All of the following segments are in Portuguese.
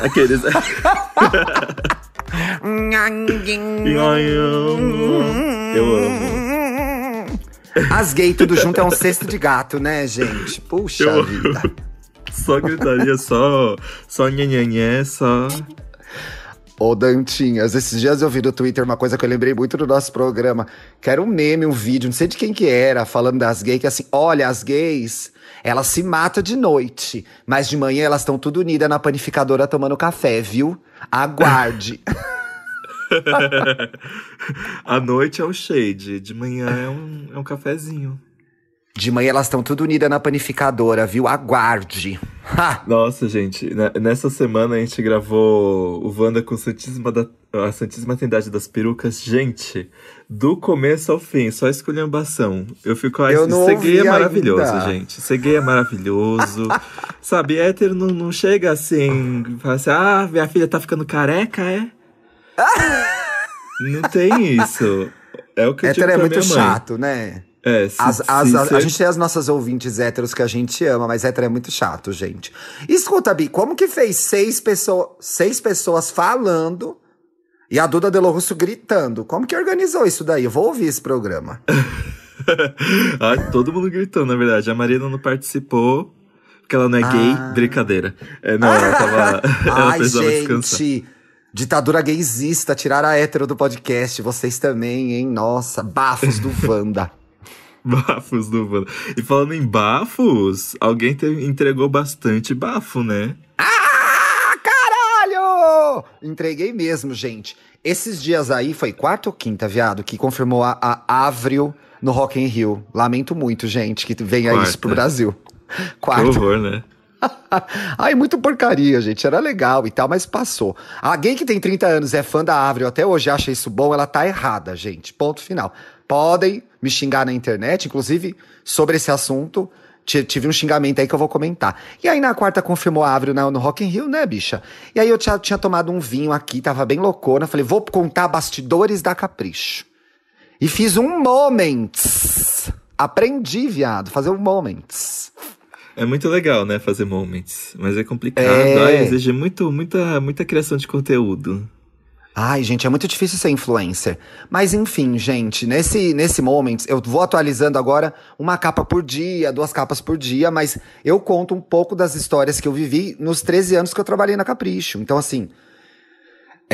Aqueles. Eu amo. As gays tudo junto é um cesto de gato, né, gente? Puxa Eu- vida. Só gritaria, só. Só nhenhenhé, só. Ô, Dantinhas, esses dias eu vi no Twitter uma coisa que eu lembrei muito do nosso programa, que era um meme, um vídeo, não sei de quem que era, falando das gays, que assim, olha, as gays, elas se matam de noite, mas de manhã elas estão tudo unidas na panificadora tomando café, viu? Aguarde. À noite é o shade, de manhã é um, é um cafezinho. De manhã elas estão tudo unidas na panificadora, viu? Aguarde. Ha! Nossa, gente, ne- nessa semana a gente gravou o Wanda com Santíssima da, a Santíssima Trindade das Perucas. Gente, do começo ao fim, só esculhambação. Eu fico, ai, Eu não gay é maravilhoso, ainda. gente. Gay é maravilhoso. Sabe, hétero não, não chega assim, fala assim, ah, minha filha tá ficando careca, é? não tem isso. É o que eu Hétero é muito chato, né? É, se, As- as- se a, ser- a gente tem as nossas ouvintes héteros que a gente ama, mas hétero é muito chato, gente. Escuta, Bi, como que fez seis, pessoa, seis pessoas falando e a Duda Delo Russo gritando? Como que organizou isso daí? Eu vou ouvir esse programa. Ai, todo mundo gritou, na verdade. A Marina não participou, porque ela não é gay. Ah. Brincadeira. É, não, ela tava. ela Ai, precisava descansar. gente. Ditadura gaysista, tirar a hétero do podcast. Vocês também, hein? Nossa, bafos do Wanda. Bafos do Wanda. E falando em bafos, alguém te- entregou bastante bafo, né? Ah, caralho! Entreguei mesmo, gente. Esses dias aí, foi quarta ou quinta, viado, que confirmou a, a Avril no Rock in Rio. Lamento muito, gente, que venha Quarta. isso pro Brasil. Que Quarta. horror, né? Ai, muito porcaria, gente. Era legal e tal, mas passou. A gay que tem 30 anos é fã da Avril, até hoje acha isso bom, ela tá errada, gente. Ponto final. Podem me xingar na internet, inclusive sobre esse assunto. ti- Tive um xingamento aí que eu vou comentar. E aí, na quarta, confirmou a Avril no Rock in Rio, né, bicha? E aí, eu tinha, tinha tomado um vinho aqui, tava bem loucona. Falei, vou contar bastidores da Capricho. E fiz um Moments. Aprendi, viado, fazer um Moments. É muito legal, né, fazer moments. Mas é complicado. É. Exige muito, muita, muita criação de conteúdo. Ai, gente, é muito difícil ser influencer. Mas enfim, gente, nesse, nesse Moments, eu vou atualizando agora uma capa por dia, duas capas por dia, mas eu conto um pouco das histórias que eu vivi nos 13 anos que eu trabalhei na Capricho. Então, assim,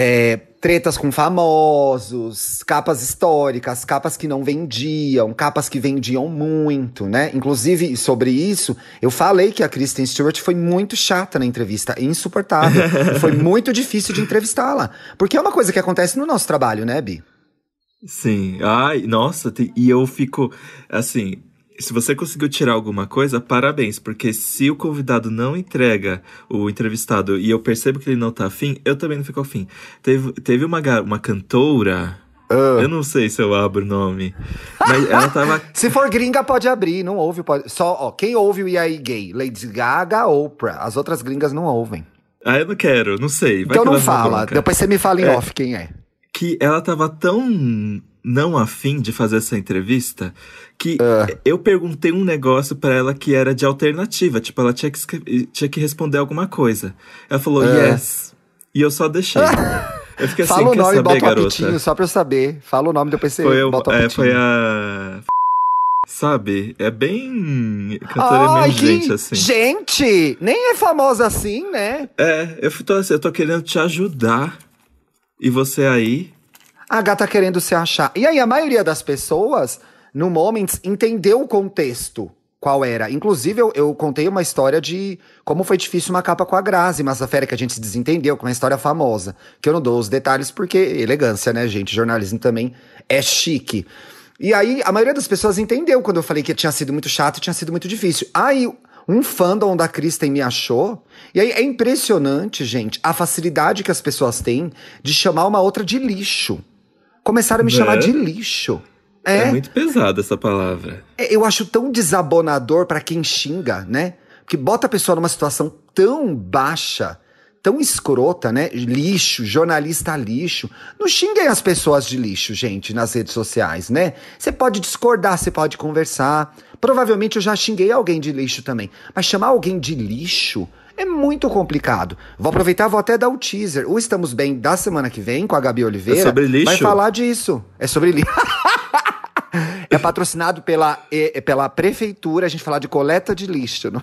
é, tretas com famosos, capas históricas, capas que não vendiam, capas que vendiam muito, né? Inclusive, sobre isso, eu falei que a Kristen Stewart foi muito chata na entrevista, insuportável. foi muito difícil de entrevistá-la. Porque é uma coisa que acontece no nosso trabalho, né, Bi? Sim. Ai, nossa, e eu fico assim. Se você conseguiu tirar alguma coisa, parabéns, porque se o convidado não entrega o entrevistado e eu percebo que ele não tá afim, eu também não fico afim. Teve, teve uma, uma cantora, Ah. eu não sei se eu abro o nome, mas ela tava. Se for gringa, pode abrir, não ouve. Pode... Só, ó, quem ouve o E aí Gay? Lady Gaga, Oprah. As outras gringas não ouvem. Ah, eu não quero, não sei. vai então que não fala. Depois você me fala em É. off quem é. que ela tava tão não afim de fazer essa entrevista que eu perguntei um negócio pra ela que era de alternativa. Tipo, ela tinha que, tinha que responder alguma coisa. Ela falou, É. yes. E eu só deixei. Eu fiquei assim, Fala o nome, saber, bota apitinho só pra eu saber. Fala o nome, depois você Foi, o- bota é, foi a... Sabe? É bem cantora Ai, emergente, que... assim. Gente, nem é famosa assim, né? É, eu tô, assim, eu tô querendo te ajudar. E você aí... A gata querendo se achar. E aí, a maioria das pessoas, no Moments, entendeu o contexto. Qual era? Inclusive, eu, eu contei uma história de como foi difícil uma capa com a Grazi, Massafera, que a gente se desentendeu, com uma história famosa. Que eu não dou os detalhes porque elegância, né, gente? Jornalismo também é chique. E aí, a maioria das pessoas entendeu quando eu falei que tinha sido muito chato e tinha sido muito difícil. Aí, um fandom da Kristen me achou. E aí, é impressionante, gente, a facilidade que as pessoas têm de chamar uma outra de lixo. Começaram a me Né? chamar de lixo. É, É, muito pesada essa palavra. é, eu acho tão desabonador pra quem xinga, né? Porque bota a pessoa numa situação tão baixa, tão escrota, né? Lixo, jornalista lixo. Não xinguem as pessoas de lixo, gente, nas redes sociais, né? Você pode discordar, você pode conversar. Provavelmente eu já xinguei alguém de lixo também. Mas chamar alguém de lixo é muito complicado. Vou aproveitar, vou até dar o teaser. O Estamos Bem da semana que vem com a Gabi Oliveira. É sobre lixo? Vai falar disso. É sobre lixo. é patrocinado pela, é, pela prefeitura, a gente falar de coleta de lixo. Não?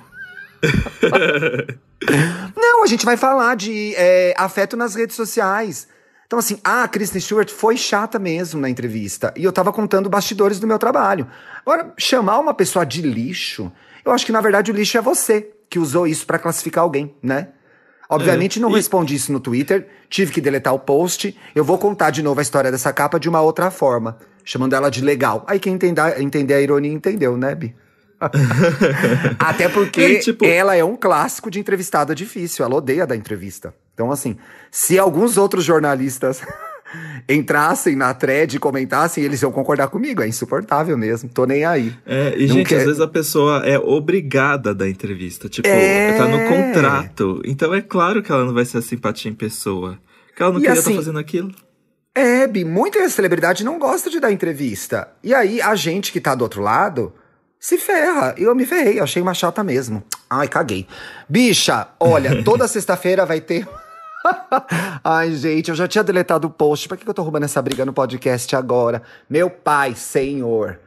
Não, a gente vai falar de é, afeto nas redes sociais. Então, assim, a Kristen Stewart foi chata mesmo na entrevista. E eu tava contando bastidores do meu trabalho. Agora, chamar uma pessoa de lixo, eu acho que na verdade o lixo é você que usou isso para classificar alguém, né? Obviamente é, não e... respondi isso no Twitter, tive que deletar o post. Eu vou contar de novo a história dessa capa de uma outra forma, chamando ela de legal. Aí quem entender, entender a ironia entendeu, né, Bi? Até porque é, tipo... ela é um clássico de entrevistada difícil, ela odeia da entrevista. Então, assim, se alguns outros jornalistas entrassem na thread e comentassem, eles iam concordar comigo. É insuportável mesmo. Tô nem aí. É, e, Não gente, quer... às vezes a pessoa é obrigada da entrevista. Tipo, é... tá no contrato. Então é claro que ela não vai ser a simpatia em pessoa. Que ela não e queria estar assim, tá fazendo aquilo. É, Bi, muita celebridade não gosta de dar entrevista. E aí, a gente que tá do outro lado se ferra. E eu me ferrei, eu achei uma chata mesmo. Ai, caguei. Bicha, olha, toda sexta-feira vai ter. Ai, gente, eu já tinha deletado o post. Por que eu tô roubando essa briga no podcast agora? Meu pai, senhor.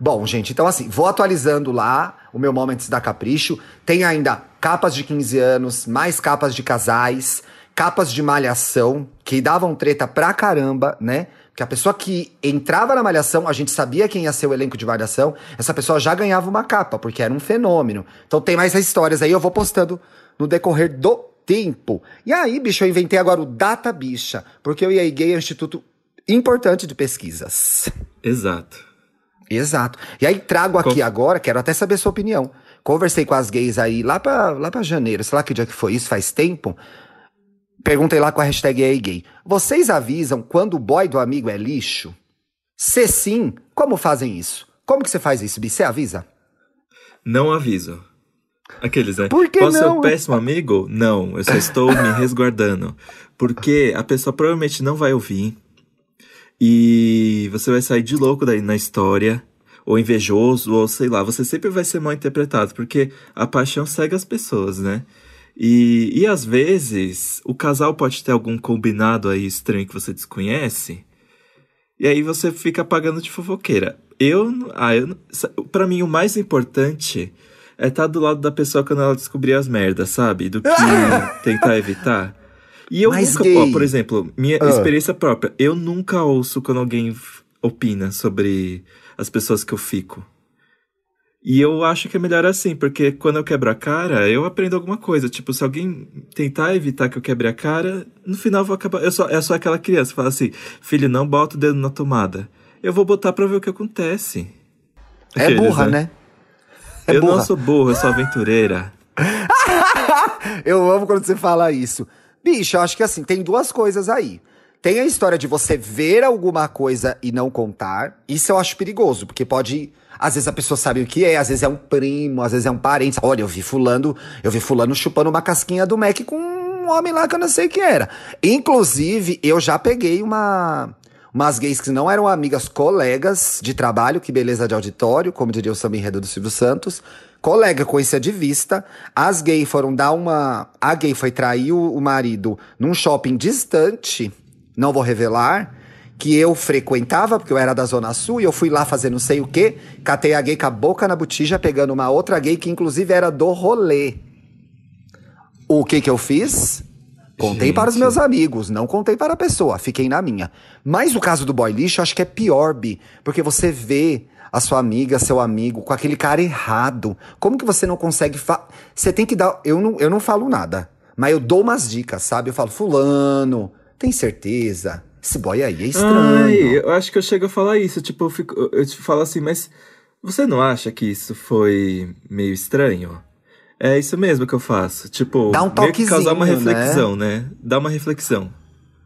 Bom, gente, então assim, vou atualizando lá o meu Moments da Capricho. Tem ainda capas de 15 anos, mais capas de casais, capas de malhação, que davam treta pra caramba, né? que a pessoa que entrava na malhação, a gente sabia quem ia ser o elenco de malhação, essa pessoa já ganhava uma capa, porque era um fenômeno. Então tem mais histórias aí, eu vou postando no decorrer do tempo. E aí, bicho, eu inventei agora o Data Bicha, porque eu e Gay é um instituto importante de pesquisas. Exato. Exato. E aí trago aqui Com... agora, quero até saber sua opinião. Conversei com as gays aí lá pra, lá pra janeiro, sei lá que dia que foi isso, faz tempo. Perguntei lá com a hashtag aí gay. Vocês avisam quando o boy do amigo é lixo? Se sim, como fazem isso? Como que você faz isso, Bi? Você avisa? Não aviso. Aqueles, né? Por que Posso não? ser um péssimo amigo? Não, eu só estou me resguardando. Porque a pessoa provavelmente não vai ouvir. E você vai sair de louco daí na história. Ou invejoso, ou sei lá. Você sempre vai ser mal interpretado. Porque a paixão segue as pessoas, né? E, e às vezes o casal pode ter algum combinado aí estranho que você desconhece. E aí você fica pagando de fofoqueira. Eu, ah, eu para mim o mais importante é estar tá do lado da pessoa quando ela descobrir as merdas, sabe? Do que tentar evitar. E eu Mas nunca, ó, por exemplo, minha uh. experiência própria, eu nunca ouço quando alguém opina sobre as pessoas que eu fico. E eu acho que é melhor assim, porque quando eu quebro a cara, eu aprendo alguma coisa. Tipo, se alguém tentar evitar que eu quebre a cara, no final eu vou acabar. Eu sou, eu sou aquela criança que fala assim: filho, não bota o dedo na tomada. Eu vou botar pra ver o que acontece. É Aqueles, burra, né? né? É eu burra. não sou burro, eu sou aventureira. eu amo quando você fala isso. Bicho, eu acho que assim, tem duas coisas aí. Tem a história de você ver alguma coisa e não contar. Isso eu acho perigoso, porque pode às vezes a pessoa sabe o que é, às vezes é um primo, às vezes é um parente. Olha, eu vi fulano, eu vi fulano chupando uma casquinha do Mac com um homem lá que eu não sei que era. Inclusive, eu já peguei uma umas gays que não eram amigas, colegas de trabalho, que beleza de auditório, como diria o samba enredo do Silvio Santos. Colega conhecia de vista. As gays foram dar uma. A gay foi trair o, o marido num shopping distante, não vou revelar que eu frequentava, porque eu era da Zona Sul, e eu fui lá fazer não sei o quê, catei a gay com a boca na botija, pegando uma outra gay que inclusive era do rolê. O que que eu fiz? Contei Gente. para os meus amigos, não contei para a pessoa, fiquei na minha. Mas o caso do boy lixo, eu acho que é pior, Bi, porque você vê a sua amiga, seu amigo, com aquele cara errado. Como que você não consegue. Você tem que dar. Eu não, eu não falo nada, mas eu dou umas dicas, sabe? Eu falo, Fulano, tem certeza? Esse boy aí é estranho. Ai, eu acho que eu chego a falar isso. Tipo, eu, fico, eu te falo assim, mas você não acha que isso foi meio estranho? É isso mesmo que eu faço. Tipo, Dá um que causar uma reflexão, né? né? Dá uma reflexão.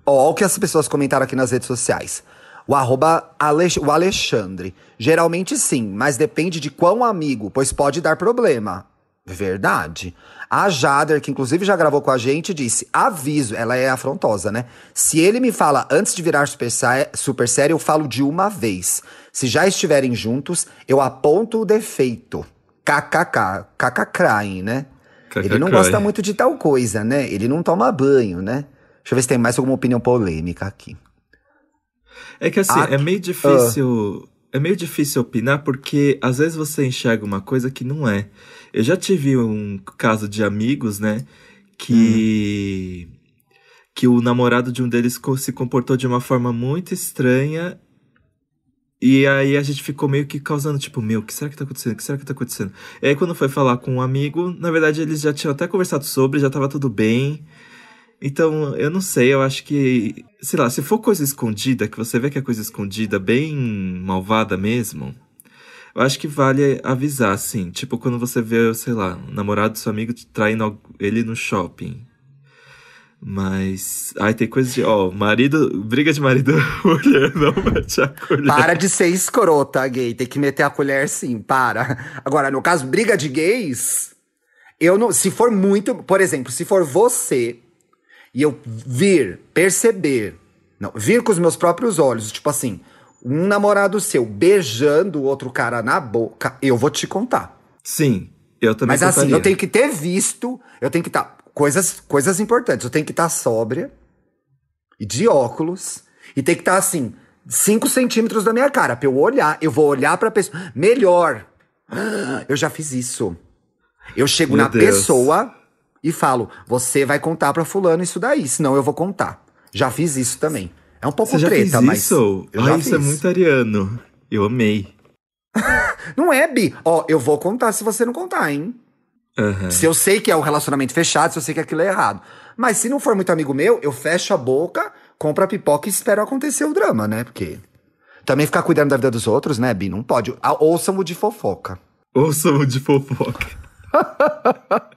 Ó, o que as pessoas comentaram aqui nas redes sociais. O arroba Alex, o Alexandre. Geralmente sim, mas depende de quão amigo, pois pode dar problema. Verdade. A Jader, que inclusive já gravou com a gente, disse: aviso, ela é afrontosa, né? Se ele me fala antes de virar super, super sério, eu falo de uma vez. Se já estiverem juntos, eu aponto o defeito. KKK, KKK, né? Ele não gosta muito de tal coisa, né? Ele não toma banho, né? Deixa eu ver se tem mais alguma opinião polêmica aqui. É que assim, é meio difícil. Uh. É meio difícil opinar porque às vezes você enxerga uma coisa que não é. Eu já tive um caso de amigos, né? Que. Hum. Que o namorado de um deles se comportou de uma forma muito estranha e aí a gente ficou meio que causando, tipo, meu, o que será que tá acontecendo? O que será que tá acontecendo? E aí quando foi falar com um amigo, na verdade eles já tinham até conversado sobre, já tava tudo bem. Então, eu não sei, eu acho que, sei lá, se for coisa escondida, que você vê que é coisa escondida, bem malvada mesmo, eu acho que vale avisar, assim. Tipo, quando você vê, sei lá, o namorado do seu amigo traindo ele no shopping. Mas. Ai, tem coisa de. Ó, marido. Briga de marido mulher não mete a colher. Para de ser escrota, gay. Tem que meter a colher sim, para. Agora, no caso, briga de gays. Eu não. Se for muito. Por exemplo, se for você e eu vir, perceber. Não, vir com os meus próprios olhos. Tipo assim, um namorado seu beijando o outro cara na boca, eu vou te contar. Sim, eu também Mas contaria. assim, eu tenho que ter visto, eu tenho que estar. Tá, coisas, coisas importantes. Eu tenho que estar tá sóbria e de óculos. E tem que estar tá, assim, 5 centímetros da minha cara. Pra eu olhar, eu vou olhar pra pessoa. Melhor. Eu já fiz isso. Eu chego Meu na Deus. pessoa e falo: você vai contar pra fulano isso daí, senão eu vou contar. Já fiz isso também. É um pouco você treta, já mas. Isso? Eu Ai, isso é muito ariano. Eu amei. não é, Bi. Ó, eu vou contar se você não contar, hein? Uhum. Se eu sei que é um relacionamento fechado, se eu sei que aquilo é errado. Mas se não for muito amigo meu, eu fecho a boca, compro a pipoca e espero acontecer o drama, né? Porque também ficar cuidando da vida dos outros, né, Bi? Não pode. Ouçam o de fofoca. Ouçam o de fofoca.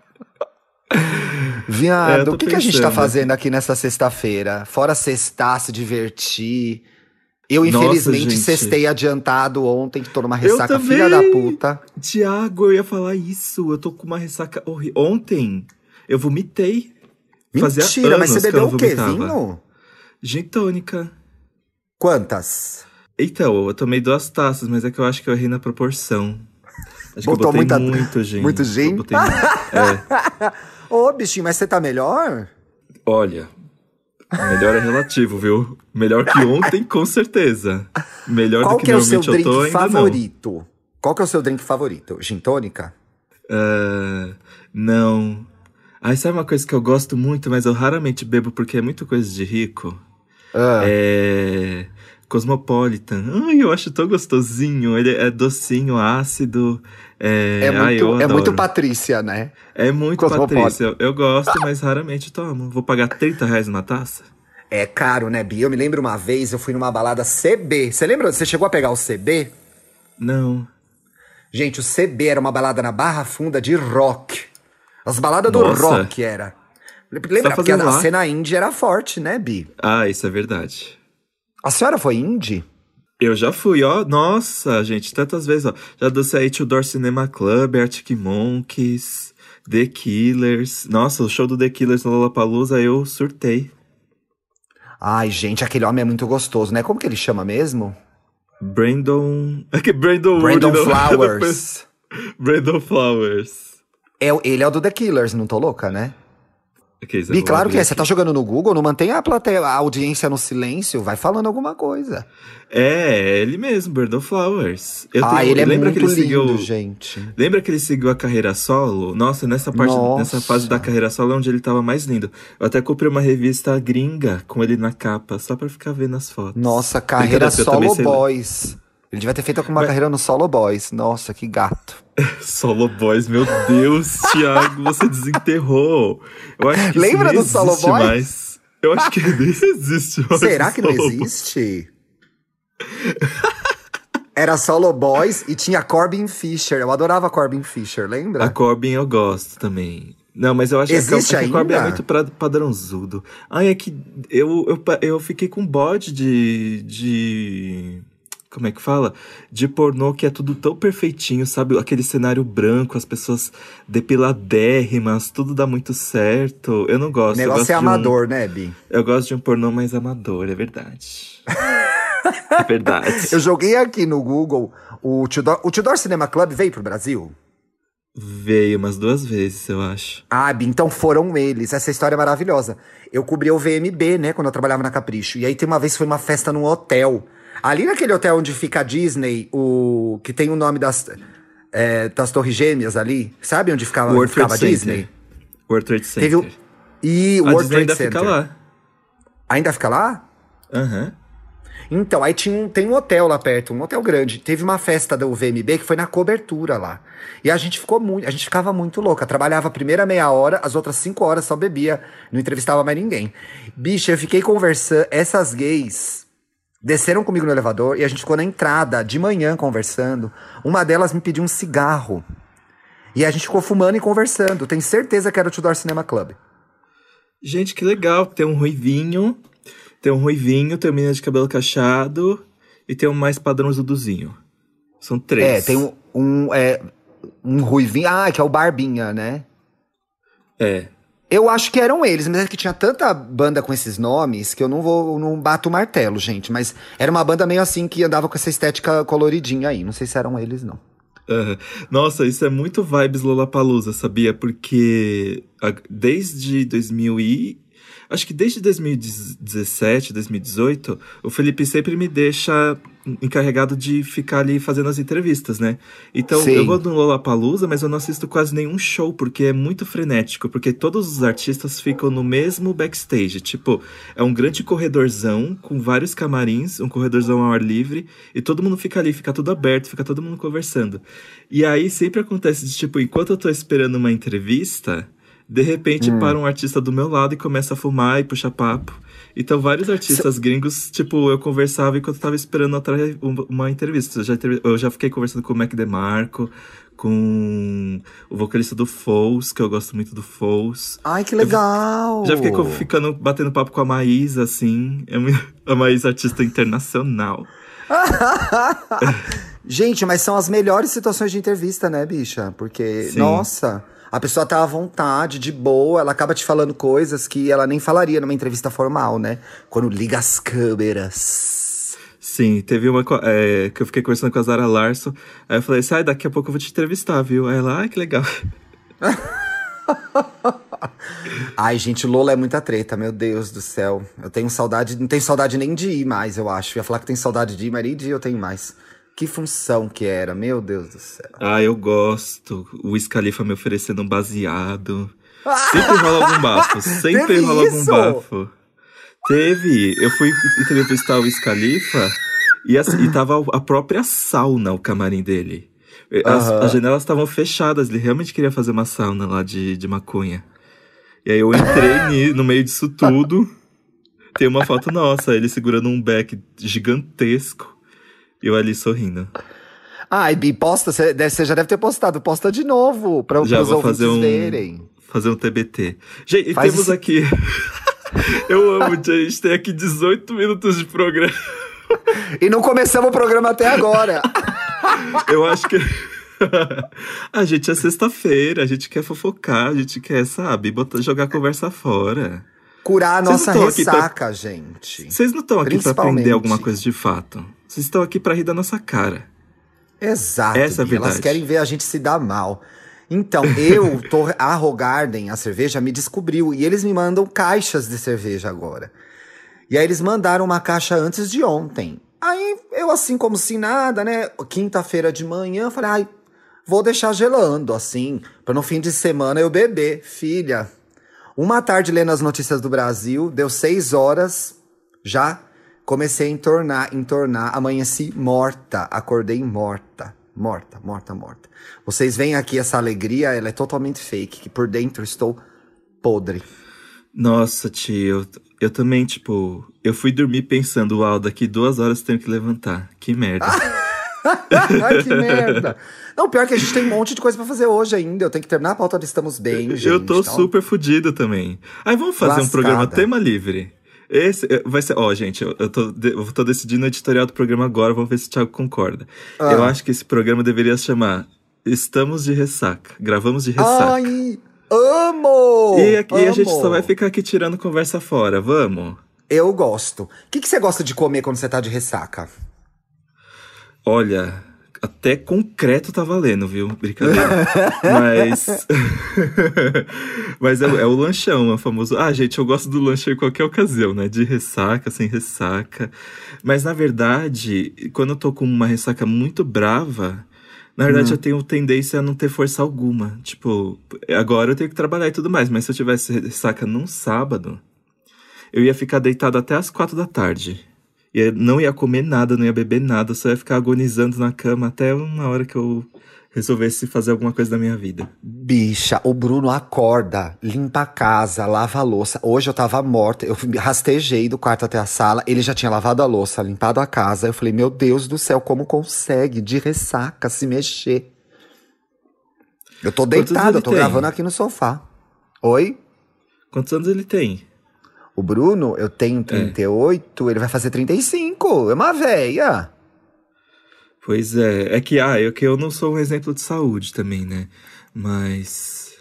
Viado, é, o que, que, a gente tá fazendo aqui nessa sexta-feira? Fora sextar, se divertir. Eu, infelizmente, Nossa, cestei adiantado ontem, que tô numa ressaca filha da puta. Tiago, eu ia falar isso. Eu tô com uma ressaca horrível. Ontem, eu vomitei. Mentira, Fazia mas você bebeu o quê? Vinho? Gin tônica. Quantas? Então, eu tomei duas taças, mas é que eu acho que eu errei na proporção. Acho Botou que eu botei muita... muito gin. Muito gin? Botei... é. Ô, bichinho, mas você tá melhor? Olha, Melhor é relativo, viu? Melhor que ontem, com certeza. Melhor Qual do que, que é o seu drink tô, favorito? Não. Qual que é o seu drink favorito? Gin tônica? Uh, não. Ai, sabe uma coisa que eu gosto muito, mas eu raramente bebo porque é muito coisa de rico? Uh. É... Cosmopolitan. Ai, eu acho tão gostosinho. Ele é docinho, ácido. É, é muito, Ai, é muito Patrícia, né? É muito Patrícia. Eu, gosto, mas raramente tomo. Vou pagar 30 reais numa taça? É caro, né, Bia? Eu me lembro uma vez, eu fui numa balada CB. Você lembra? Você chegou a pegar o CB? Não. Gente, o CB era uma balada na Barra Funda de rock. As baladas do rock era. Lembra? Tá Porque a, a cena indie era forte, né, Bi? Ah, isso é verdade. A senhora foi indie? Eu já fui, ó. Nossa, gente, tantas vezes, ó. Já dancei aí Door Cinema Club, Arctic Monkeys, The Killers. Nossa, o show do The Killers no Lollapalooza eu surtei. Ai, gente, aquele homem é muito gostoso, né? Como que ele chama mesmo? Brandon... É que Brandon Brandon Wood, Flowers. Brandon Flowers. É, ele é o do The Killers, não tô louca, né? Okay, Bi, claro que é. Você tá jogando no Google, não mantenha a, plateia, a audiência no silêncio, vai falando alguma coisa. É, ele mesmo, Bird of Flowers. Eu ah, tenho, ele é lembra muito que ele lindo, seguiu, gente. Lembra que ele seguiu a carreira solo? Nossa, nessa parte, Nossa. nessa fase da carreira solo é onde ele tava mais lindo. Eu até comprei uma revista gringa com ele na capa, só pra ficar vendo as fotos. Nossa, carreira solo boys. Ele devia ter feito alguma Mas... carreira no Solo Boys. Nossa, que gato. Solo Boys, meu Deus, Thiago, você desenterrou. Eu acho que Lembra do Solo Boys? Mais. Eu acho que nem existe mais. Será que não existe? Era Solo Boys e tinha Corbin Fisher. Eu adorava Corbin Fisher, lembra? A Corbin eu gosto também. Não, mas eu acho Existe que, a, é Corbin é muito padrãozudo. Ai, é que eu, eu, eu fiquei com bode de, de como é que fala? De pornô que é tudo tão perfeitinho, sabe? Aquele cenário branco, as pessoas depiladérrimas, tudo dá muito certo. Eu não gosto. O negócio é amador, um... né, Bi? Eu gosto de um pornô mais amador, é verdade. é verdade. Eu joguei aqui no Google o Tudor, o Tudor Cinema Club veio pro Brasil? Veio umas duas vezes, eu acho. Ah, Bi, então foram eles. Essa história é maravilhosa. Eu cobri o VMB, né, quando eu trabalhava na Capricho. E aí tem uma vez foi uma festa num hotel. Ali naquele hotel onde fica a Disney, o que tem o nome das, é, das Torres Gêmeas ali, sabe onde ficava, World ficava a Disney? World Trade Center. Teve o... E o a World Disney ainda Center. fica lá. Ainda fica lá? Aham. Uhum. Então, aí tinha um, tem um hotel lá perto, um hotel grande. Teve uma festa do VMB que foi na cobertura lá. E a gente ficou muito, a gente ficava muito louca. Trabalhava a primeira meia hora, as outras cinco horas só bebia, não entrevistava mais ninguém. Bicha, eu fiquei conversando, essas gays desceram comigo no elevador e a gente ficou na entrada de manhã conversando. Uma delas me pediu um cigarro. E a gente ficou fumando e conversando. Tenho certeza que era o Tudor Cinema Club. Gente, que legal. Tem um ruivinho tem um ruivinho, tem uma menina de cabelo cacheado e tem um mais padrão Duduzinho. São três. É, tem um, um, é, um ruivinho. Ah, que é o Barbinha, né? É. Eu acho que eram eles, mas é que tinha tanta banda com esses nomes que eu não vou, não bato o martelo, gente. Mas era uma banda meio assim que andava com essa estética coloridinha aí. Não sei se eram eles, não. Uhum. Nossa, isso é muito vibes Lollapalooza, sabia? Porque desde 2000 e Acho que desde 2017, 2018, o Felipe sempre me deixa encarregado de ficar ali fazendo as entrevistas, né? Então, Sim. eu vou no Lollapalooza, mas eu não assisto quase nenhum show, porque é muito frenético, porque todos os artistas ficam no mesmo backstage. Tipo, é um grande corredorzão com vários camarins, um corredorzão ao ar livre, e todo mundo fica ali, fica tudo aberto, fica todo mundo conversando. E aí sempre acontece de, tipo, enquanto eu tô esperando uma entrevista, de repente, hum. para um artista do meu lado e começa a fumar e puxar papo. Então, vários artistas gringos, tipo, eu conversava enquanto eu tava esperando atrás uma entrevista. Eu já, eu já fiquei conversando com o Mac DeMarco, com o vocalista do Foles, que eu gosto muito do Foles. Ai, que legal! Eu, já fiquei ficando, batendo papo com a Maísa, assim. É a Maísa artista internacional. Gente, mas são as melhores situações de entrevista, né, bicha? Porque, Sim. nossa a pessoa tá à vontade, de boa, ela acaba te falando coisas que ela nem falaria numa entrevista formal, né? Quando liga as câmeras. Sim, teve uma é, que eu fiquei conversando com a Zara Larson. Aí eu falei, sai, daqui a pouco eu vou te entrevistar, viu? Aí ela, ai, que legal. Ai, gente, Lola é muita treta, meu Deus do céu. Eu tenho saudade, não tenho saudade nem de ir mais, eu acho. Eu ia falar que tem saudade de ir, mas nem de ir eu tenho mais. Que função que era, meu Deus do céu. Ah, eu gosto. O Scalifa me oferecendo um baseado. Sempre rola algum bafo. Sempre Teve rola isso? algum bafo. Teve. Eu fui entrevistar o Scalifa e, assim, e tava a própria sauna, o camarim dele. As, as janelas estavam fechadas, ele realmente queria fazer uma sauna lá de, de maconha. E aí eu entrei no meio disso tudo. Tem uma foto nossa, ele segurando um beck gigantesco. E eu ali sorrindo. Ah, e posta, você já deve ter postado. Posta de novo, para os ouvintes um, verem. Fazer um TBT. Gente, Faz temos esse... aqui... eu amo, gente tem aqui 18 minutos de programa. E não começamos o programa até agora. eu acho que... a gente é sexta-feira, a gente quer fofocar, a gente quer, sabe, botar, jogar a conversa fora. Curar a nossa ressaca, pra... gente. Vocês não estão aqui pra aprender alguma coisa de fato. Vocês estão aqui para rir da nossa cara. Exato. Essa é a verdade. Elas querem ver a gente se dar mal. Então, eu, tô, a Rogarden, a cerveja, me descobriu. E eles me mandam caixas de cerveja agora. E aí eles mandaram uma caixa antes de ontem. Aí eu, assim como se nada, né? Quinta-feira de manhã, falei, ai, vou deixar gelando, assim, para no fim de semana eu beber. Filha, uma tarde lendo as notícias do Brasil, deu seis horas, já Comecei a entornar, entornar, amanheci morta, acordei morta, morta, morta, morta. Vocês veem aqui essa alegria, ela é totalmente fake, que por dentro estou podre. Nossa, tio, eu, eu também, tipo, eu fui dormir pensando, uau, daqui duas horas tenho que levantar. Que merda. Ai, que merda. Não, pior que a gente tem um monte de coisa para fazer hoje ainda. Eu tenho que terminar a pauta de Estamos Bem, gente. Eu tô então... super fodido também. Aí vamos fazer Lascada. um programa tema livre. Esse eh, vai ser. Ó, gente, eu, eu, tô, eu tô decidindo o editorial do programa agora, vamos ver se o Thiago concorda. Ah. Eu acho que esse programa deveria se chamar Estamos de Ressaca. Gravamos de ressaca. Ai, amo! e aqui a gente amo. só vai ficar aqui tirando conversa fora, vamos? Eu gosto. O que, que você gosta de comer quando você tá de ressaca? Olha, até concreto tá valendo, viu? Brincadeira. Mas. Mas é, é o lanchão, é o famoso. Ah, gente, eu gosto do lanche em qualquer ocasião, né? De ressaca, sem ressaca. Mas na verdade, quando eu tô com uma ressaca muito brava. Na verdade, eu tenho tendência a não ter força alguma. Tipo, agora eu tenho que trabalhar e tudo mais, mas se eu tivesse ressaca num sábado, eu ia ficar deitado até as quatro da tarde. E não ia comer nada, não ia beber nada, só ia ficar agonizando na cama até uma hora que eu resolvesse fazer alguma coisa da minha vida. Bicha, o Bruno acorda, limpa a casa, lava a louça. Hoje eu tava morta, eu rastejei do quarto até a sala, ele já tinha lavado a louça, limpado a casa. Eu falei, meu Deus do céu, como consegue de ressaca se mexer? Eu tô deitado, eu tô tem? gravando aqui no sofá. Oi? Quantos anos ele tem? O Bruno, eu tenho 38, ele vai fazer 35. É uma véia. Pois é, é que, ah, eu, que eu não sou um exemplo de saúde também, né? Mas.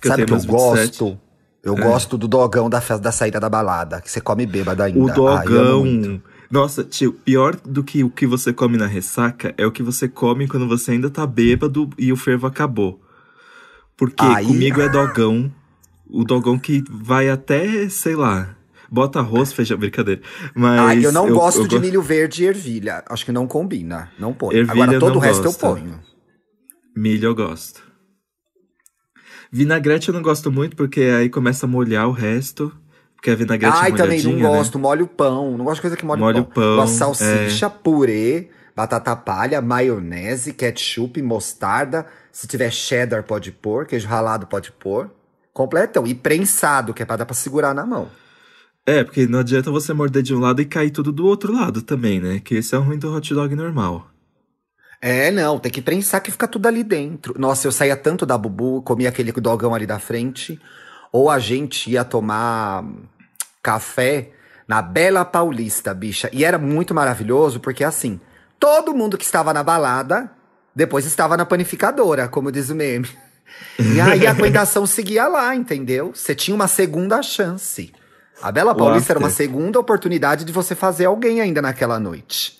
que Sabe o que eu tenho meus 27. gosto? Eu É. gosto do dogão da festa da saída da balada, que você come bêbado ainda. O dogão. Nossa, tio, pior do que o que você come na ressaca é o que você come quando você ainda tá bêbado e o fervo acabou. Porque comigo é dogão. O dogão que vai até, sei lá, bota arroz, feijão, brincadeira. Mas. Ai, eu não gosto eu de go- milho verde e ervilha. Acho que não combina. Não põe. Ervilha Agora todo o resto gosto. eu ponho. Milho eu gosto. Vinagrete eu não gosto muito, porque aí começa a molhar o resto. Porque a vinagrete Ai, é também não né? gosto. Molho o pão. Não gosto de coisa que molha, o o pão. pão, salsicha, purê, batata palha, maionese, ketchup, mostarda. Se tiver cheddar, pode pôr. Queijo ralado, pode pôr. Completão. E prensado, que é pra dar pra segurar na mão. É, porque não adianta você morder de um lado e cair tudo do outro lado também, né? Que esse é o ruim do hot dog normal. É, não, tem que prensar que fica tudo ali dentro. Nossa, eu saía tanto da Bubu, comia aquele dogão ali da frente. Ou a gente ia tomar café na Bela Paulista, bicha. E era muito maravilhoso, porque assim, todo mundo que estava na balada, depois estava na panificadora, como diz o meme. E aí a aguentação seguia lá, entendeu? Você tinha uma segunda chance. A Bela Paulista era uma segunda oportunidade de você fazer alguém ainda naquela noite.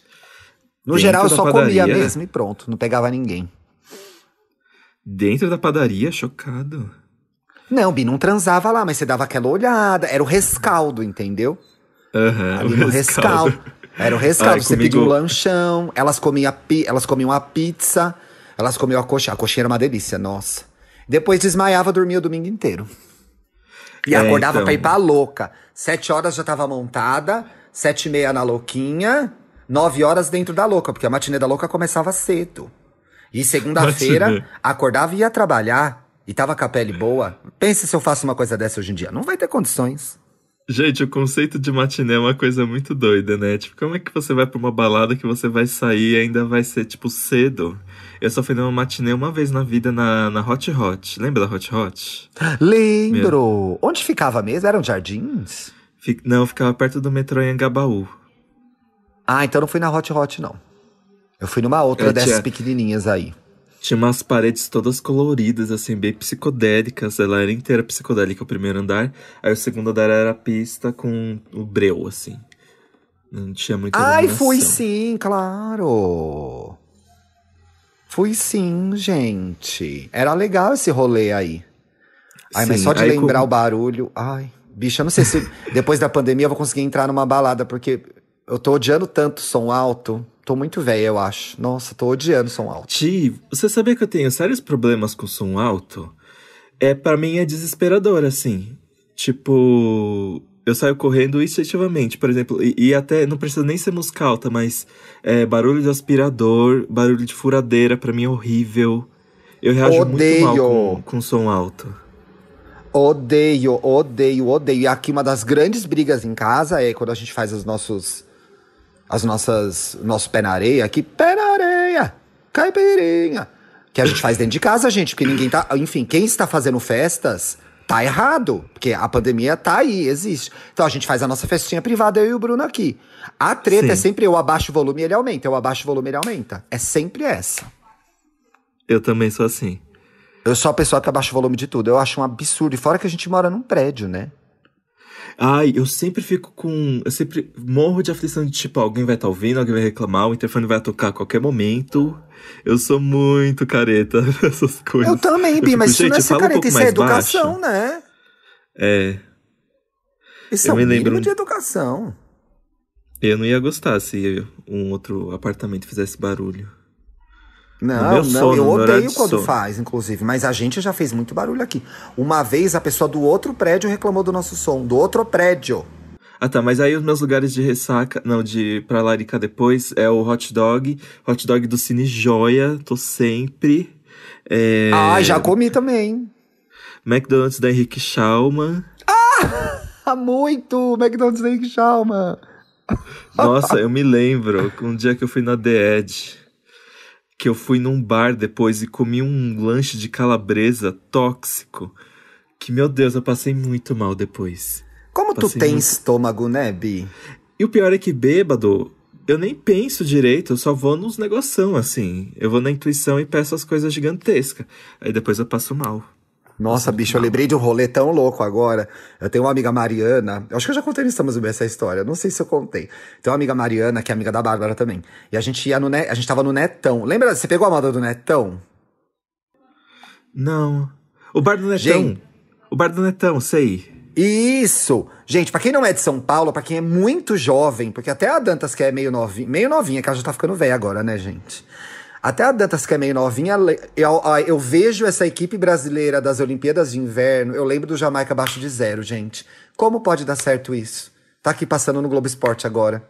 No Dentro geral, eu só comia padaria? mesmo e pronto, não pegava ninguém. Dentro da padaria, chocado. Não, Bi, não transava lá, mas você dava aquela olhada. Era o rescaldo, entendeu? Aham, Ali o rescaldo. rescaldo. Era o rescaldo. Ai, você comigo- pedia um lanchão, elas comiam, elas comiam a pizza, elas comiam a coxinha. A coxinha era uma delícia, nossa. Depois desmaiava, dormia o domingo inteiro. E É, acordava então. pra ir pra louca. Sete horas já tava montada, sete e meia na louquinha, nove horas dentro da louca, porque a matinê da louca começava cedo. E segunda-feira, acordava e ia trabalhar. E tava com a pele boa. Pense se eu faço uma coisa dessa hoje em dia. Não vai ter condições. Gente, o conceito de matiné é uma coisa muito doida, né? Tipo, como é que você vai pra uma balada que você vai sair e ainda vai ser, tipo, cedo? Eu só fui numa matinê uma vez na vida na, na Hot Hot. Lembra da Hot Hot? Lembro! Onde ficava mesmo? Eram jardins? Fi- Não, ficava perto do metrô em Angabaú. Ah, então não fui na Hot Hot, não. Eu fui numa outra É, dessas tia. pequenininhas aí. Tinha umas paredes todas coloridas, assim, bem psicodélicas. Ela era inteira psicodélica, o primeiro andar. Aí o segundo andar era a pista com o breu, assim. Não tinha muita Ai, fui sim, claro. Fui sim, gente. Era legal esse rolê aí. Ai, mas Sim, só de lembrar o barulho. Ai, bicho, eu não sei se depois da pandemia eu vou conseguir entrar numa balada, porque eu tô odiando tanto som alto. Tô muito velha, eu acho. Nossa, tô odiando som alto. Ti, você sabia que eu tenho sérios problemas com som alto? É, para mim é desesperador, assim. Tipo, eu saio correndo instintivamente, por exemplo, e, e até não precisa nem ser música alta, mas é, barulho de aspirador, barulho de furadeira, pra mim é horrível. Eu reajo muito mal Odeio. com, com som alto. Odeio, odeio, odeio. E aqui uma das grandes brigas em casa é quando a gente faz os nossos. As nossas. Nosso pé na areia aqui. Pé na areia! Caipirinha! Que a gente faz dentro de casa, gente, porque ninguém tá. Enfim, quem está fazendo festas tá errado. Porque a pandemia tá aí, existe. Então a gente faz a nossa festinha privada, eu e o Bruno aqui. A treta Sim. é sempre eu abaixo o volume e ele aumenta. Eu abaixo o volume e ele aumenta. É sempre essa. Eu também sou assim. Eu sou a pessoa que abaixa o volume de tudo. Eu acho um absurdo. E fora que a gente mora num prédio, né? Ai, eu sempre fico com. Eu sempre morro de aflição de tipo, alguém vai estar ouvindo, alguém vai reclamar, o interfone vai tocar a qualquer momento. Eu sou muito careta nessas coisas. Eu também, Bi, mas isso não é ser um careta, pouco isso é educação, baixo. né? É. Isso Eu é um me lembro- de educação. Eu não ia gostar se um outro apartamento fizesse barulho. Não, não, sono, eu odeio de quando sono. faz, inclusive. Mas a gente já fez muito barulho aqui. Uma vez a pessoa do outro prédio reclamou do nosso som, do outro prédio. Ah tá, mas aí os meus lugares de ressaca, não, de pra laricar depois, é o hot dog, hot dog do Cine Joia, tô sempre. É, Ah, já comi também. McDonald's da Henrique Schaumann. Ah, muito! McDonald's da Henrique Schaumann. Nossa, eu me lembro um dia que eu fui na The Edge, que eu fui num bar depois e comi um lanche de calabresa tóxico. Que, meu Deus, eu passei muito mal depois. Como tu Passei tem muito- estômago, né, Bi? E o pior é que bêbado, eu nem penso direito, eu só vou nos negoção, assim. Eu vou na intuição e peço as coisas gigantescas. Aí depois eu passo mal. Nossa, bicho, eu lembrei de um rolê tão louco agora. Eu tenho uma amiga Mariana, eu acho que eu já contei no Estamos Bem essa história, não sei se eu contei. Tem uma amiga Mariana, que é amiga da Bárbara também. E a gente ia no Net, a gente tava no Netão. Lembra, você pegou a moda do Netão? Não. O bar do Netão. Gente. O bar do Netão, sei. Isso! Gente, pra quem não é de São Paulo, pra quem é muito jovem, porque até a Dantas que é meio novinha, meio novinha, que ela já tá ficando velha agora, né, gente? Até a Dantas que é meio novinha, eu, eu vejo essa equipe brasileira das Olimpíadas de Inverno, eu lembro do Jamaica abaixo de zero, gente. Como pode dar certo isso? Tá aqui passando no Globo Esporte agora.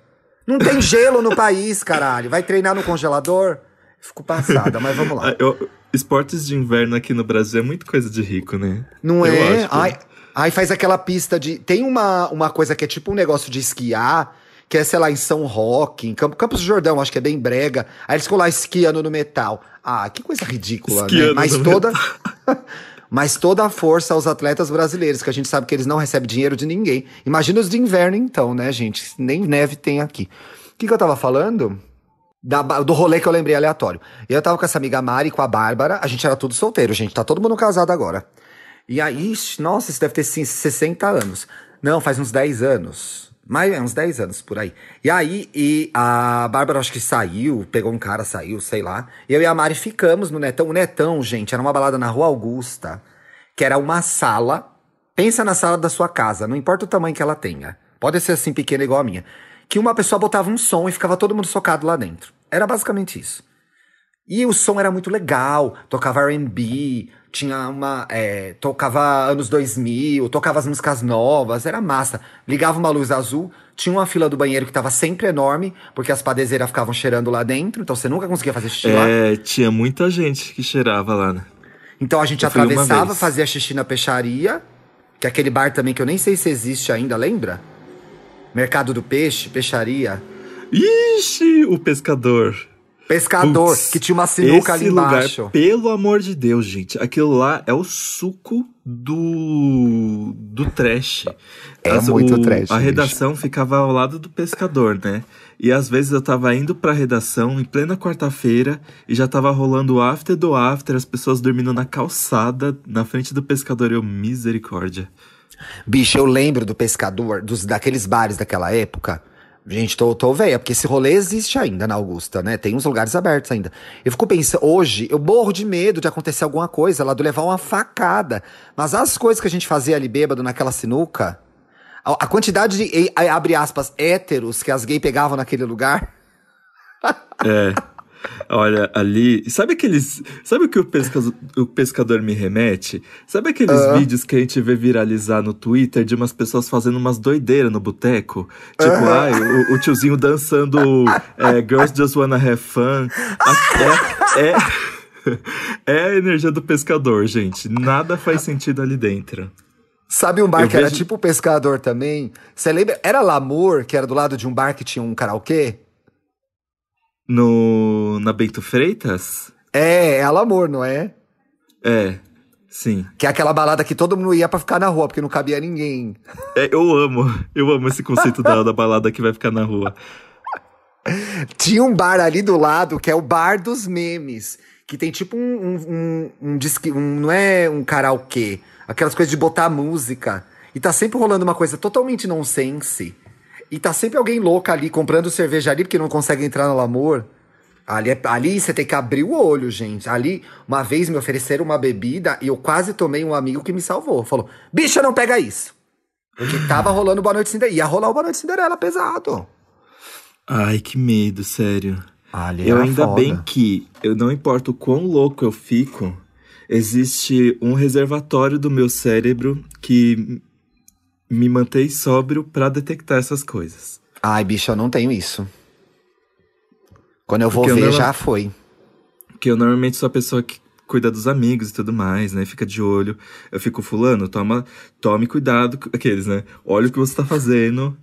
Não tem gelo no país, caralho. Vai treinar no congelador? Fico passada, mas vamos lá. Ah, eu- esportes de inverno aqui no Brasil é muito coisa de rico, né? Não Eu é? acho. Ai, ai, faz aquela pista de. Tem uma, uma coisa que é tipo um negócio de esquiar, que é, sei lá, em São Roque, em Campo, Campos do Jordão, acho que é bem brega. Aí eles ficam lá esquiando no metal. Ah, que coisa ridícula, né? Esquiando Mas no toda. Mas toda a força aos atletas brasileiros, que a gente sabe que eles não recebem dinheiro de ninguém. Imagina os de inverno, então, né, gente? Nem neve tem aqui. O que, que eu tava falando? Da do rolê que eu lembrei aleatório. Eu tava com essa amiga Mari, com a Bárbara, a gente era tudo solteiro, gente. Tá todo mundo casado agora. E aí, nossa, isso deve ter sim, 60 anos. Não, faz uns 10 anos. Mais, é, uns 10 anos por aí. E aí, e a Bárbara acho que saiu, pegou um cara, saiu, sei lá. Eu e a Mari ficamos no Netão. O Netão, gente, era uma balada na Rua Augusta, que era uma sala. Pensa na sala da sua casa, não importa o tamanho que ela tenha. Pode ser assim pequena igual a minha. Que uma pessoa botava um som e ficava todo mundo socado lá dentro. Era basicamente isso. E o som era muito legal, tocava R&B, tinha uma, é, tocava anos 2000, tocava as músicas novas, era massa. Ligava uma luz azul, tinha uma fila do banheiro que tava sempre enorme, porque as padezeiras ficavam cheirando lá dentro, então você nunca conseguia fazer xixi lá. É, tinha muita gente que cheirava lá, né? Então a gente eu atravessava, fazia xixi na peixaria, que é aquele bar também que eu nem sei se existe ainda, lembra? Mercado do Peixe, Peixaria. Ixi, o pescador. Pescador, Putz, que tinha uma sinuca Esse ali lugar, embaixo. pelo amor de Deus, gente, aquilo lá é o suco do do trash. É muito o- trash, A redação ficava ao lado do pescador, né? E às vezes eu tava indo pra redação em plena quarta-feira e já tava rolando o after do after, as pessoas dormindo na calçada, na frente do pescador, eu misericórdia. Bicho, eu lembro do pescador, dos, daqueles bares daquela época. Gente, tô, tô velha, porque esse rolê existe ainda na Augusta, né? Tem uns lugares abertos ainda. Eu fico pensando, hoje, eu morro de medo de acontecer alguma coisa lá, eu levar uma facada. Mas as coisas que a gente fazia ali bêbado naquela sinuca, a, a quantidade de, abre aspas, héteros que as gays pegavam naquele lugar. É. Olha, ali. Sabe aqueles. Sabe o que o pescador, o pescador me remete? Sabe aqueles Ah. vídeos que a gente vê viralizar no Twitter de umas pessoas fazendo umas doideiras no boteco? Tipo, ai, o, o tiozinho dançando é, Girls Just Wanna Have Fun. É, é, é a energia do pescador, gente. Nada faz sentido ali dentro. Sabe um bar Eu que era vejo- tipo pescador também? Você lembra? Era Lamour, que era do lado de um bar que tinha um karaokê? No, na Bento Freitas? É, é a Lamour, não é? É. Sim. Que é aquela balada que todo mundo ia pra ficar na rua, porque não cabia ninguém. É, eu amo, eu amo esse conceito dela, da balada que vai ficar na rua. Tinha um bar ali do lado, que é o Bar dos Memes. Que tem tipo um. um, um, um, disque, um não é um karaokê. Aquelas coisas de botar música. E tá sempre rolando uma coisa totalmente nonsense. E tá sempre alguém louca ali comprando cerveja ali porque não consegue entrar no amor. Ali, é, ali você tem que abrir o olho, gente. Ali, uma vez me ofereceram uma bebida e eu quase tomei um amigo que me salvou. Falou: bicha, não pega isso. Porque tava rolando Boa Noite Cinderela. Ia rolar o Boa Noite Cinderela pesado. Ai, que medo, sério. Ali eu ainda foda. bem que, eu não importa o quão louco eu fico, existe um reservatório do meu cérebro que me mantém sóbrio pra detectar essas coisas. Ai, bicha, eu não tenho isso. Quando eu vou Porque eu ver, não- já foi. Porque eu normalmente sou a pessoa que cuida dos amigos e tudo mais, né? Fica de olho. Eu fico, fulano, toma, tome cuidado. com- Aqueles, né? Olha o que você tá fazendo.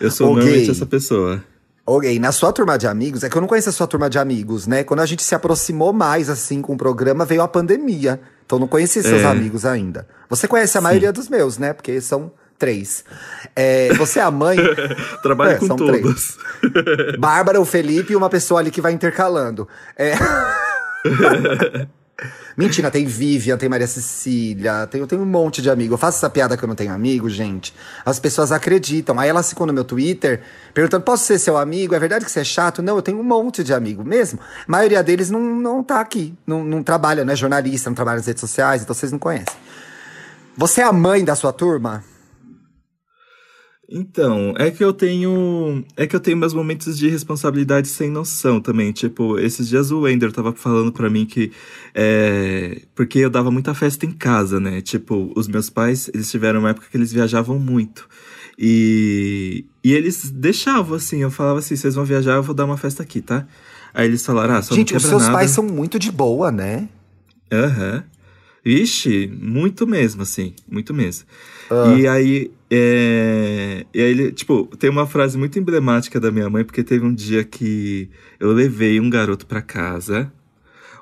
Eu sou Ô, normalmente essa pessoa. Ok, na sua turma de amigos, é que eu não conheço a sua turma de amigos, né? Quando a gente se aproximou mais, assim, com o programa, veio a pandemia. Então eu não conheci seus É. amigos ainda. Você conhece a maioria dos meus, né? Porque são três. É, você é a mãe. Trabalho É, com são todos. Bárbara, o Felipe e uma pessoa ali que vai intercalando. É. Mentira, tem Vivian, tem Maria Cecília, tem, eu tenho um monte de amigo. Eu faço essa piada que eu não tenho amigo, gente. As pessoas acreditam. Aí elas ficam no meu Twitter perguntando: posso ser seu amigo? É verdade que você é chato? Não, eu tenho um monte de amigo mesmo. A maioria deles não, não tá aqui, não, não trabalha, não é jornalista, não trabalha nas redes sociais, então vocês não conhecem. Você é a mãe da sua turma? Então, é que eu tenho. É que eu tenho meus momentos de responsabilidade sem noção também. Tipo, esses dias o Wender tava falando pra mim que. É, porque eu dava muita festa em casa, né? Tipo, os meus pais, eles tiveram uma época que eles viajavam muito. E, e eles deixavam, assim, eu falava assim: vocês vão viajar, eu vou dar uma festa aqui, tá? Aí eles falaram: ah, só gente, não os seus nada. pais são muito de boa, né? Aham. Ixi, muito mesmo, assim, muito mesmo. Ah. E aí, é... e aí, ele, tipo, tem uma frase muito emblemática da minha mãe, porque teve um dia que eu levei um garoto pra casa.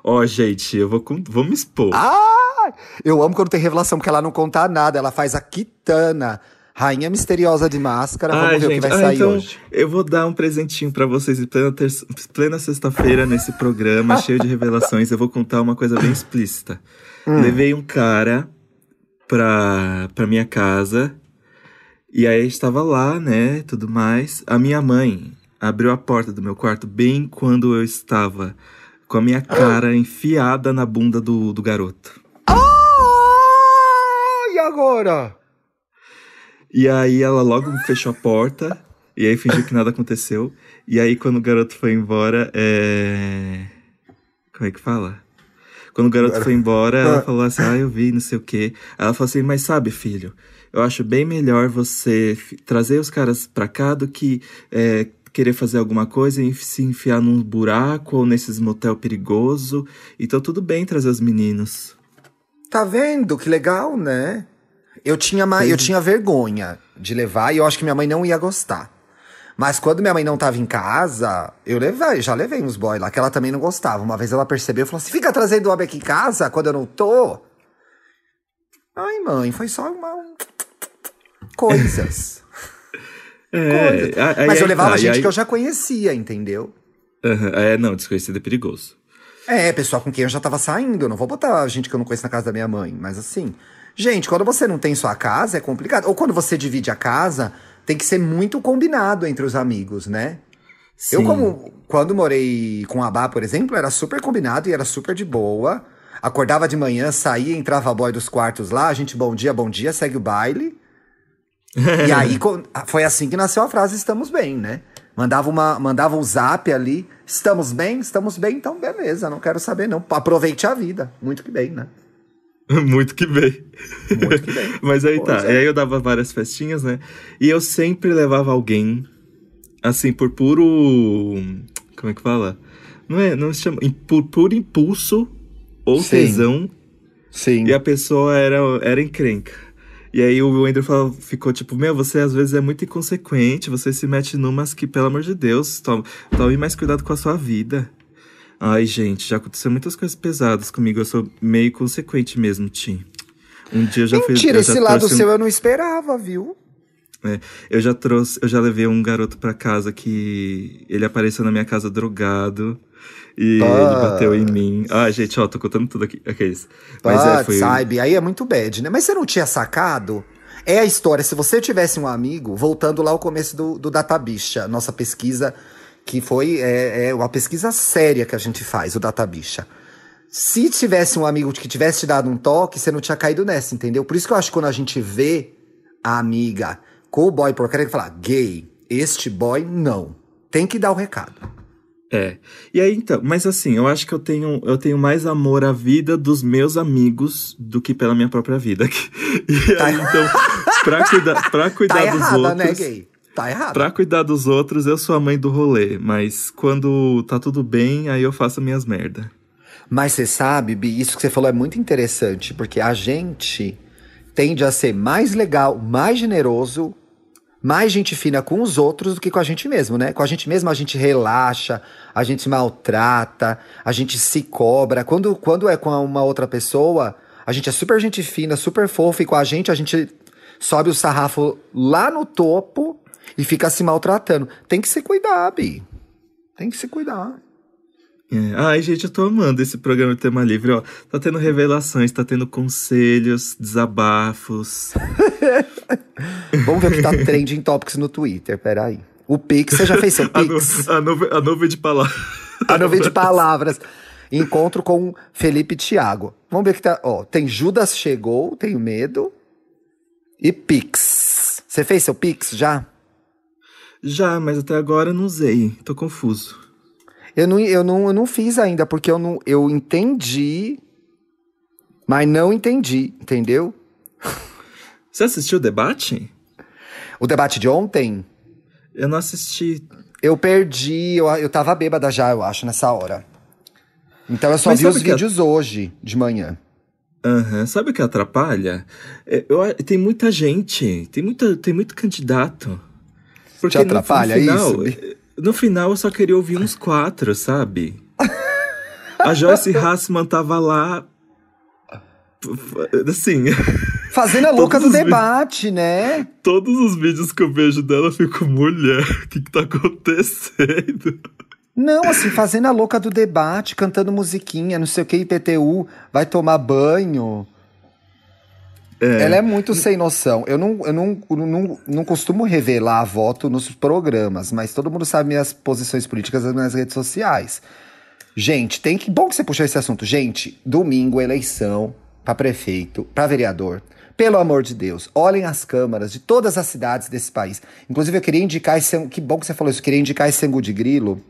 Ó, gente, eu vou, vou me expor. Ah! Eu amo quando tem revelação, porque ela não conta nada. Ela faz a Kitana, rainha misteriosa de máscara. Vamos Ai, ver o que gente, vai ah, sair então hoje. eu vou dar um presentinho pra vocês em plena, plena sexta-feira nesse programa cheio de revelações. Eu vou contar uma coisa bem explícita. Hum. Levei um cara pra, pra minha casa e aí estava lá, né, tudo mais. A minha mãe abriu a porta do meu quarto bem quando eu estava com a minha cara enfiada na bunda do, do garoto. Ah, e agora? E aí ela logo fechou a porta. E aí fingiu que nada aconteceu. E aí quando o garoto foi embora, é. Como é que fala? Quando o garoto foi embora, ela falou assim: Ah, eu vi, não sei o quê. Aí ela falou assim: Mas sabe, filho, eu acho bem melhor você trazer os caras pra cá do que é, querer fazer alguma coisa e se enfiar num buraco ou nesses motel perigoso. Então tudo bem trazer os meninos. Tá vendo? Que legal, né? Eu tinha, ma- eu tinha vergonha de levar e eu acho que minha mãe não ia gostar. Mas quando minha mãe não tava em casa, eu levei, já levei uns boys lá, que ela também não gostava. Uma vez ela percebeu e falou assim: fica trazendo homem aqui em casa quando eu não tô. Ai, mãe, foi só uma. Coisas. É, Coisas. aí- aí Mas eu aí levava tá, e gente aí- que eu já conhecia, entendeu? É, não, desconhecido é perigoso. É, pessoal com quem eu já tava saindo. Eu não vou botar gente que eu não conheço na casa da minha mãe. Mas assim, gente, quando você não tem sua casa, é complicado. Ou quando você divide a casa, tem que ser muito combinado entre os amigos, né? Eu, Sim. como quando morei com a Bá, por exemplo, era super combinado e era super de boa. Acordava de manhã, saía, entrava a boy dos quartos lá, a gente, bom dia, bom dia, segue o baile. E aí co- foi assim que nasceu a frase estamos bem, né? Mandava, uma, mandava um zap ali, estamos bem, estamos bem, então beleza, não quero saber não. Aproveite a vida, muito que bem, né? Muito que bem. Muito que bem. Mas aí Pois tá. é. E aí eu dava várias festinhas, né? E eu sempre levava alguém, assim, por puro. Como é que fala? Não é. Não se chama. Por puro impulso ou Sim. tesão. Sim. E a pessoa era, era encrenca. E aí o Andrew falou- ficou tipo, meu, você às vezes é muito inconsequente, você se mete numas que, pelo amor de Deus, tome, tome mais cuidado com a sua vida. Ai, gente, já aconteceu muitas coisas pesadas comigo. Eu sou meio consequente mesmo, Tim. Um dia eu já Mentira, fui. eu esse lado um- seu eu não esperava, viu? É, eu já trouxe, eu já levei um garoto pra casa que ele apareceu na minha casa drogado e Ah. ele bateu em mim. Ah, gente, ó, tô contando tudo aqui. Aqueles. Mas é, Putz, foi. sabe, aí é muito bad, né? Mas você não tinha sacado? É a história, se você tivesse um amigo, voltando lá ao começo do, do Databicha, nossa pesquisa, que foi é, é uma pesquisa séria que a gente faz, o Databicha. Se tivesse um amigo que tivesse te dado um toque, você não tinha caído nessa, entendeu? Por isso que eu acho que quando a gente vê a amiga com o boy por querer falar gay, este boy não. Tem que dar o recado. É. E aí, então, mas assim, eu acho que eu tenho, eu tenho mais amor à vida dos meus amigos do que pela minha própria vida. E aí, então, pra cuidar, pra cuidar Tá dos errada, outros. né, gay? Tá errado. Pra cuidar dos outros, eu sou a mãe do rolê. Mas quando tá tudo bem, aí eu faço minhas merda. Mas você sabe, Bi, isso que você falou é muito interessante, porque a gente tende a ser mais legal, mais generoso, mais gente fina com os outros do que com a gente mesmo, né? Com a gente mesmo a gente relaxa, a gente maltrata, a gente se cobra. Quando, quando é com uma outra pessoa, a gente é super gente fina, super fofa, e com a gente a gente sobe o sarrafo lá no topo e fica se maltratando. Tem que se cuidar, Bi. Tem que se cuidar. É. Ai, gente, eu tô amando esse programa de tema livre, ó. Tá tendo revelações, tá tendo conselhos, desabafos. Vamos ver o que tá trending topics no Twitter, peraí. O Pix, você já fez seu nu Pix? a, nuvem, a nuvem de palavras. A nuvem de palavras. Encontro com Felipe Thiago. Vamos ver o que tá. Ó, tem Judas chegou, tenho medo. E Pix. Você fez seu Pix já? Já, mas até agora eu não usei. Tô confuso. Eu não, eu não, eu não fiz ainda, porque eu não. Eu entendi, mas não entendi, entendeu? Você assistiu o debate? O debate de ontem, Eu não assisti. eu perdi, eu, eu tava bêbada já, eu acho, nessa hora. Então eu só Mas vi os vídeos hoje, de manhã. Aham. Sabe o que atrapalha? É, eu- tem muita gente, tem, muita, tem muito candidato. Porque Te atrapalha no, final, isso, Bi? No final eu só queria ouvir uns quatro, sabe? A Joyce Hassman tava lá. Assim, Fazendo a louca do debate, né? todos os vídeos que eu vejo dela eu fico, mulher, o que, que tá acontecendo? Não, assim, fazendo a louca do debate, cantando musiquinha, não sei o que, IPTU, vai tomar banho. Ela é muito sem noção. Eu não, eu não, não, não costumo revelar voto nos programas, mas todo mundo sabe minhas posições políticas nas minhas redes sociais. Gente, tem que. Bom que você puxou esse assunto. Gente, domingo, eleição pra prefeito, pra vereador. Pelo amor de Deus, olhem as câmaras de todas as cidades desse país. Inclusive, eu queria indicar esse. Que bom que você falou isso. Eu queria indicar esse Angu de Grilo,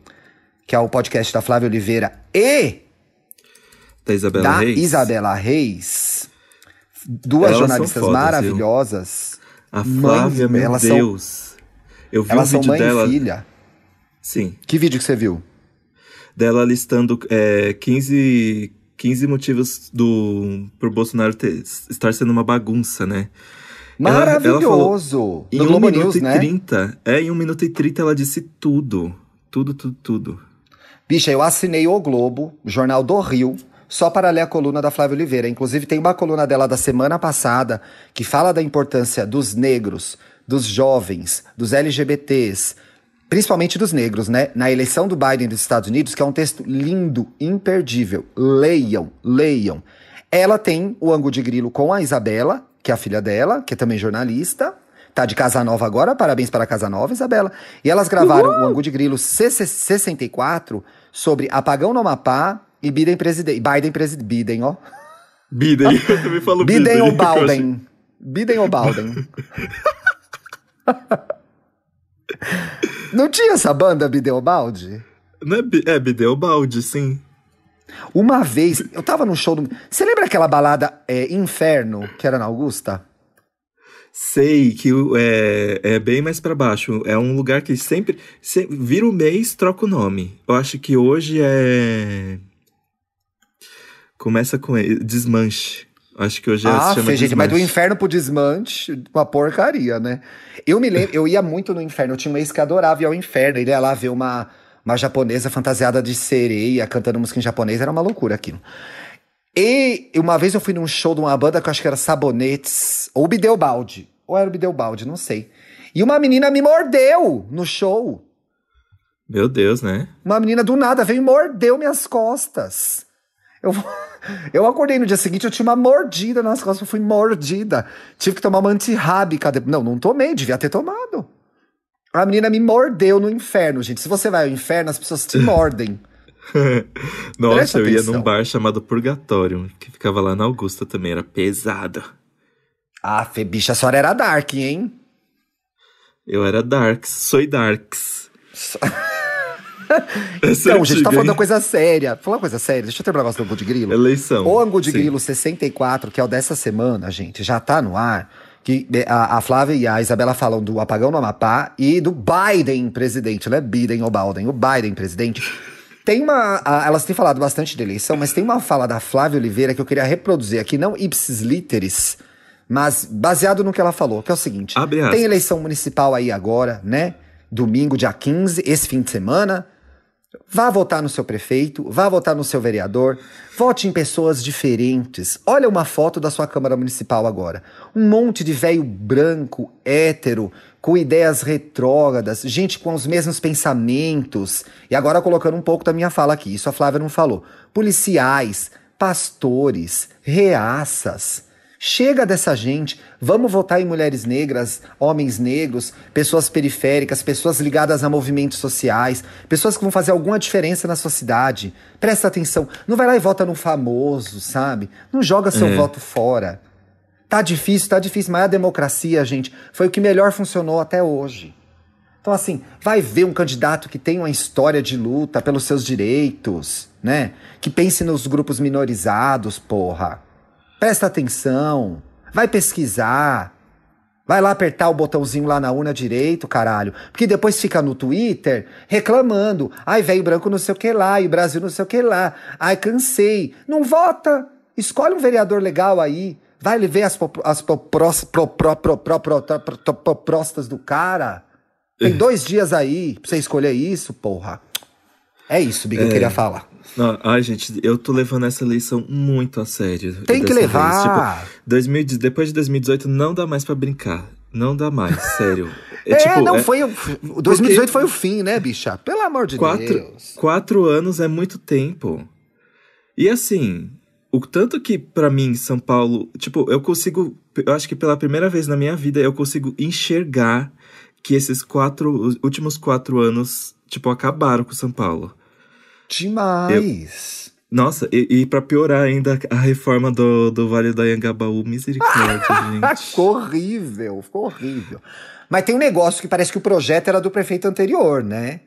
que é o podcast da Flávia Oliveira e Da Isabela da Reis. Isabela Reis. Duas Elas jornalistas fodas, maravilhosas. A Mães- Flávia, meu elas são- Deus. eu vi Elas um são mãe dela. e filha. Sim. Que vídeo que você viu? dela listando é, 15, 15 motivos do pro Bolsonaro ter, estar sendo uma bagunça, né? Ela- ela Maravilhoso. Em no 1 Globo minuto News, e né? 30. É, em 1 minuto e 30 ela disse tudo. Tudo, tudo, tudo. Bicha, eu assinei o Globo, Jornal do Rio, só para ler a coluna da Flávia Oliveira. Inclusive, tem uma coluna dela da semana passada que fala da importância dos negros, dos jovens, dos LGBTs, principalmente dos negros, né? Na eleição do Biden dos Estados Unidos, que é um texto lindo, imperdível. Leiam, leiam. Ela tem o Angu de Grilo com a Isabela, que é a filha dela, que é também jornalista. Tá de Casa Nova agora, parabéns para a Casa Nova, Isabela. E elas gravaram o Angu de Grilo CC 64 sobre apagão no Amapá e Biden presidente. Biden presidente. Biden, ó. Biden, eu também falo Biden. Biden ou Balden? Biden ou Balden? Não tinha essa banda Balde? Não é, é Balde, sim. Uma vez, eu tava no show do. Você lembra aquela balada é, Inferno, que era na Augusta? Sei que é, é bem mais pra baixo. É um lugar que sempre, se- Vira o mês, troca o nome. Eu acho que hoje é. Começa com e- Desmanche. Acho que hoje é, ah, se chama gente, mas do inferno pro desmanche, uma porcaria, né? Eu me lembro, eu ia muito no inferno, eu tinha um ex que adorava ir ao inferno, ele ia lá ver uma, uma japonesa fantasiada de sereia, cantando música em japonês, era uma loucura aquilo. E uma vez eu fui num show de uma banda que eu acho que era Sabonetes, ou Bideobaldi, ou era o Bideobaldi, não sei. E uma menina me mordeu no show. Meu Deus, né? Uma menina do nada veio e mordeu minhas costas. Eu, eu acordei no dia seguinte, eu tinha uma mordida nas costas, eu fui mordida. Tive que tomar uma antirrábica. Não, não tomei, devia ter tomado. A menina me mordeu no inferno, gente. Se você vai ao inferno, as pessoas te mordem. Nossa, Presta eu atenção. ia num bar chamado Purgatório, que ficava lá na Augusta também, era pesado. Ah, Fê, bicha, a senhora era dark, hein? Eu era darks, sou darks. Então, gente, tá falando uma coisa séria. Falar uma coisa séria, deixa eu terminar o negócio do Angu de Grilo. Eleição. O Angu de sim. Grilo 64, que é o dessa semana, gente, já tá no ar que a, a, Flávia e a Isabela falam do apagão no Amapá e do Biden presidente, não é Biden ou Biden, o Biden presidente. Tem uma. A, elas têm falado bastante de eleição, mas tem uma fala da Flávia Oliveira que eu queria reproduzir aqui, não ipsis literis, mas baseado no que ela falou, que é o seguinte: tem eleição municipal aí agora, né? Domingo, dia 15, esse fim de semana. Vá votar no seu prefeito, vá votar no seu vereador, vote em pessoas diferentes. Olha uma foto da sua Câmara Municipal agora. Um monte de velho branco, hétero, com ideias retrógradas, gente com os mesmos pensamentos. E agora colocando um pouco da minha fala aqui, isso a Flávia não falou. Policiais, pastores, reaças. Chega dessa gente, vamos votar em mulheres negras, homens negros, pessoas periféricas, pessoas ligadas a movimentos sociais, pessoas que vão fazer alguma diferença na sua cidade. Presta atenção, não vai lá e vota no famoso, sabe? Não joga seu é. voto fora. Tá difícil, tá difícil, mas a democracia, gente, foi o que melhor funcionou até hoje. Então, assim, vai ver um candidato que tem uma história de luta pelos seus direitos, né? Que pense nos grupos minorizados, porra. Presta atenção. Vai pesquisar. Vai lá apertar o botãozinho lá na urna direito, caralho. Porque depois fica no Twitter reclamando. Ai, velho branco não sei o que lá, e o Brasil não sei o que lá. Ai, cansei. Não vota. Escolhe um vereador legal aí. Vai ver as, as propostas do cara. Tem dois dias aí pra você escolher isso, porra. É isso, Big, é. eu queria falar. Não, ai, gente, eu tô levando essa eleição muito a sério. Tem que levar. Tipo, 2000, depois de 2018 não dá mais para brincar. Não dá mais, sério. É, é tipo, não é, foi. O 2018 foi o fim, né, bicha? Pelo amor de quatro, Deus. Quatro anos é muito tempo. E assim, o tanto que para mim São Paulo, tipo, eu consigo, eu acho que pela primeira vez na minha vida eu consigo enxergar que esses quatro últimos quatro anos, tipo, acabaram com São Paulo. Demais. Eu, nossa, e, e para piorar ainda a reforma do, do Vale do Anhangabaú, misericórdia, gente. ficou horrível, ficou horrível. Mas tem um negócio que parece que o projeto era do prefeito anterior, né?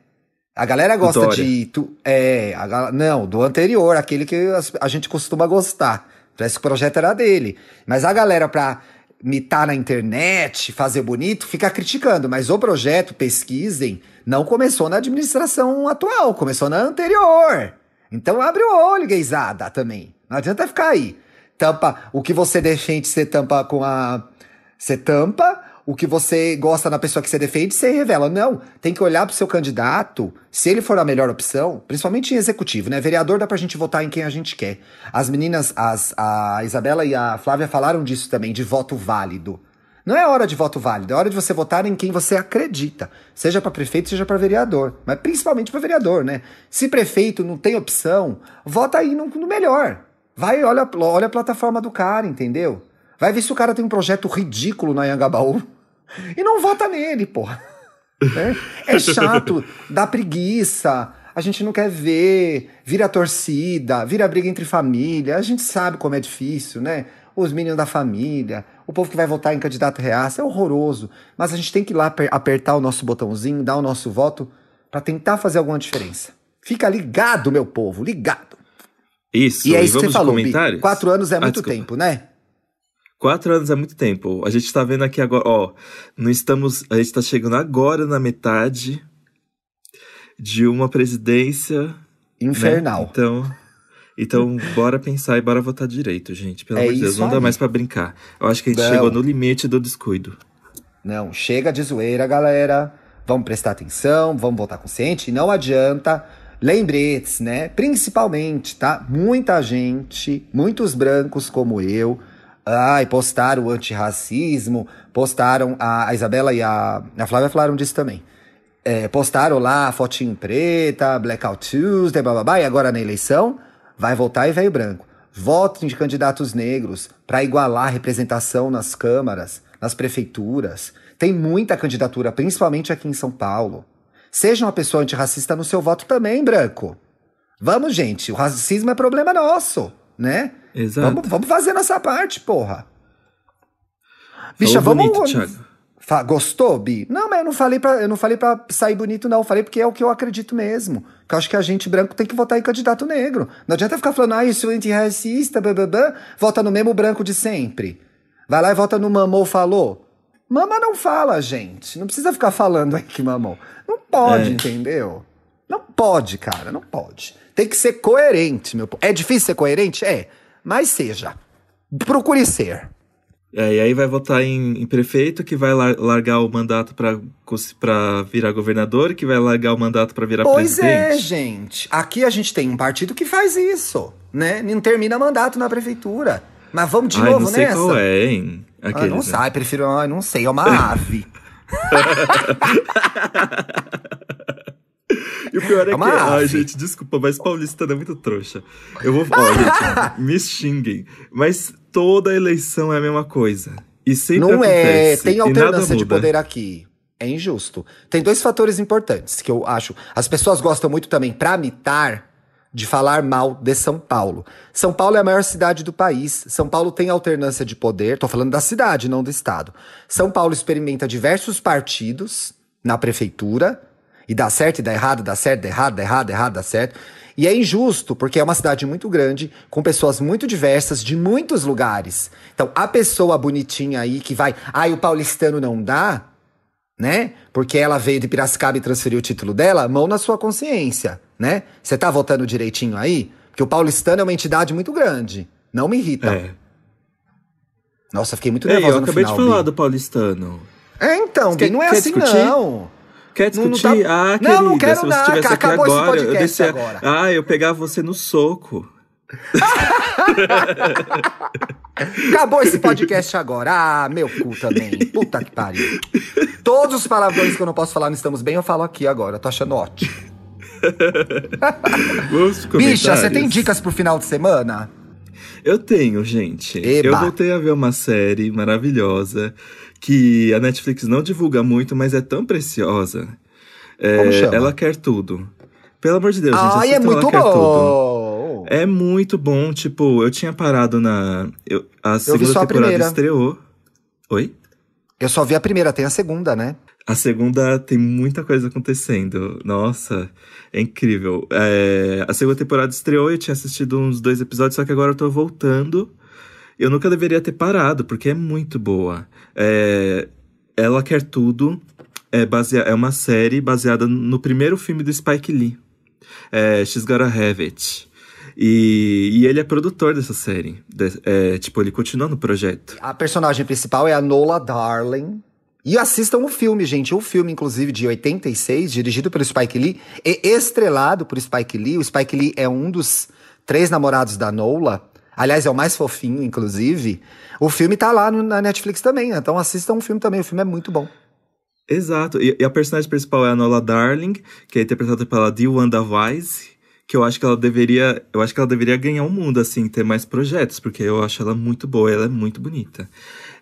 A galera gosta de. Tu, é, a, não, do anterior, aquele que a, a gente costuma gostar. Parece que o projeto era dele. Mas a galera, pra mitar na internet, fazer bonito, fica criticando. Mas o projeto, pesquisem, não começou na administração atual, começou na anterior. Então abre o olho, gaysada, também. Não adianta ficar aí. Tampa, o que você defende, você tampa com a. Você tampa, o que você gosta na pessoa que você defende, você revela. Não, tem que olhar pro seu candidato, se ele for a melhor opção, principalmente em executivo, né? Vereador dá pra gente votar em quem a gente quer. As meninas, as, a Isabela e a Flávia falaram disso também, de voto válido. Não é hora de voto válido, é hora de você votar em quem você acredita. Seja para prefeito, seja para vereador. Mas principalmente para vereador, né? Se prefeito não tem opção, vota aí no, no melhor. Vai, olha, olha a plataforma do cara, entendeu? Vai ver se o cara tem um projeto ridículo na Anhangabaú. E não vota nele, porra. É, é chato, dá preguiça, a gente não quer ver, vira torcida, vira briga entre família, a gente sabe como é difícil, né? Os meninos da família, o povo que vai votar em candidato reaça, é horroroso. Mas a gente tem que ir lá apertar o nosso botãozinho, dar o nosso voto, para tentar fazer alguma diferença. Fica ligado, meu povo, ligado. Isso, e é isso e que você falou, Bi. Quatro anos é ah, muito tempo, né? Quatro anos é muito tempo. A gente tá vendo aqui agora, ó, não estamos, a gente tá chegando agora na metade de uma presidência né? infernal. Né? Então, então bora pensar e bora votar direito, gente. Pelo é amor de Deus, não aí. dá mais para brincar. Eu acho que a gente não. chegou no limite do descuido. Não, chega de zoeira, galera. Vamos prestar atenção, vamos voltar consciente. E não adianta lembretes, né? Principalmente, tá? Muita gente, muitos brancos como eu, ai, postaram o antirracismo, postaram, a, a Isabela e a, a Flávia falaram disso também. É, postaram lá fotinho preta, Blackout Tuesday, bababá, e agora na eleição vai votar e veio branco. Votem de candidatos negros para igualar a representação nas câmaras, nas prefeituras. Tem muita candidatura, principalmente aqui em São Paulo. Seja uma pessoa antirracista no seu voto também, branco. Vamos, gente, o racismo é problema nosso, né? Exato. Vamos, vamos fazer nossa parte, porra. Bicha, Falou vamos. bonito, Gostou, Bi? Não, mas eu não falei pra, eu não falei pra sair bonito, não. Eu falei porque é o que eu acredito mesmo. Que eu acho que a gente branco tem que votar em candidato negro. Não adianta ficar falando, ah, isso é antirracista, blá, blá, blá. Vota no mesmo branco de sempre. Vai lá e vota no mamou falou. Mama não fala, gente. Não precisa ficar falando aí que mamou. Não pode, É. entendeu? Não pode, cara, não pode. Tem que ser coerente, meu povo. É difícil ser coerente? É. Mas seja. Procure ser. É, e aí vai votar em, em prefeito que vai lar- largar o mandato pra virar governador, que vai largar o mandato pra virar Pois é, presidente. gente. Aqui a gente tem um partido que faz isso, né? Não termina mandato na prefeitura. Mas vamos de Ai, novo não sei nessa? qual é, hein? Ah, Aqueles, não né? sei, prefiro, ah, não sei, é uma ave. E o pior é, É que. Ai, gente, desculpa, mas paulistano é muito trouxa. Eu vou. Ó, gente, me xinguem. Mas toda eleição é a mesma coisa. E sempre não é, acontece. tem e nada alternância de poder aqui. É injusto. Tem dois fatores importantes que eu acho. As pessoas gostam muito também, pra mitar, de falar mal de São Paulo. São Paulo é a maior cidade do país. São Paulo tem alternância de poder. Tô falando da cidade, não do estado. São Paulo experimenta diversos partidos na prefeitura. E dá certo e dá errado, dá certo, dá errado, dá errado, dá errado, dá certo. E é injusto, porque é uma cidade muito grande, com pessoas muito diversas, de muitos lugares. Então, a pessoa bonitinha aí que vai, ai, o paulistano não dá, né? Porque ela veio de Piracicaba e transferiu o título dela, mão na sua consciência, né? Você tá votando direitinho aí? Porque o paulistano é uma entidade muito grande. Não me irrita. É. Nossa, fiquei muito Ei, nervosa eu no acabei final, de falar Bi. do paulistano. É, então, Bi, não é assim discutir? não. Quer Não- não discutir? tá- Ah, Não, querida, não quero se você estivesse aqui acabou esse agora, eu podcast descia... agora. Ah, eu pegava você no soco. Acabou esse podcast agora. Ah, meu cu também. Puta que pariu. Todos os palavrões que eu não posso falar no Estamos Bem, eu falo aqui agora. Tô achando ótimo. Bicha, você tem dicas pro final de semana? Eu tenho, gente. Eba. Eu voltei a ver uma série maravilhosa que a Netflix não divulga muito, mas é tão preciosa. É? Ela quer tudo. Pelo amor de Deus, gente. Ai, é muito bom. É muito bom, tipo, eu tinha parado na. eu- a vi segunda só a temporada primeira. estreou. Oi? Eu só vi a primeira, tem a segunda, né? A segunda tem muita coisa acontecendo. Nossa, é incrível. É, a segunda temporada estreou, eu tinha assistido uns dois episódios, só que agora eu tô voltando. Eu nunca deveria ter parado, porque é muito boa. É, Ela Quer Tudo é, basea- é uma série baseada no primeiro filme do Spike Lee. É, She's Gotta Have It. E, e ele é produtor dessa série. De- é, tipo, ele continua no projeto. A personagem principal é a Nola Darling. E assistam o filme, gente. O filme, inclusive, de 86, dirigido pelo Spike Lee e estrelado por Spike Lee. O Spike Lee é um dos três namorados da Nola. Aliás, é o mais fofinho, inclusive. O filme tá lá no- na Netflix também. Então assistam o filme também. O filme é muito bom. Exato. E, e a personagem principal é a Nola Darling, que é interpretada pela Wanda Wise, que eu acho que ela deveria, eu acho que ela deveria ganhar o mundo assim, ter mais projetos, porque eu acho ela muito boa, ela é muito bonita.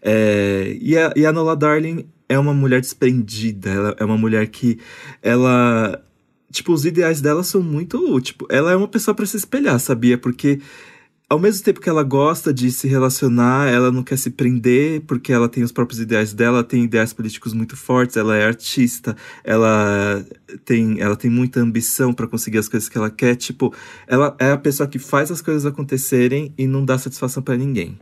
É, e, a, e a Nola Darling é uma mulher desprendida, ela é uma mulher que ela tipo os ideais dela são muito, tipo, ela é uma pessoa para se espelhar, sabia? Porque ao mesmo tempo que ela gosta de se relacionar, ela não quer se prender porque ela tem os próprios ideais dela, tem ideais políticos muito fortes, ela é artista, ela tem, ela tem muita ambição para conseguir as coisas que ela quer, tipo, ela é a pessoa que faz as coisas acontecerem e não dá satisfação para ninguém.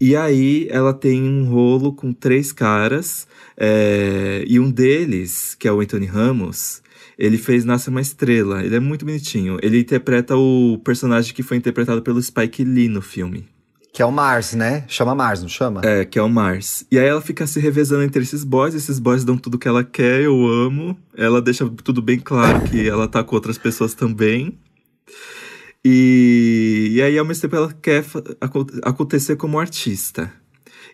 E aí ela tem um rolo com três caras, é, e um deles, que é o Anthony Ramos, ele fez Nasce uma Estrela. Ele é muito bonitinho. Ele interpreta o personagem que foi interpretado pelo Spike Lee no filme. Que é o Mars, né? Chama Mars, não chama? É, que é o Mars. E aí ela fica se revezando entre esses boys, esses boys dão tudo que ela quer, eu amo. Ela deixa tudo bem claro que ela tá com outras pessoas também. E, e aí, ao mesmo tempo, ela quer acontecer como artista.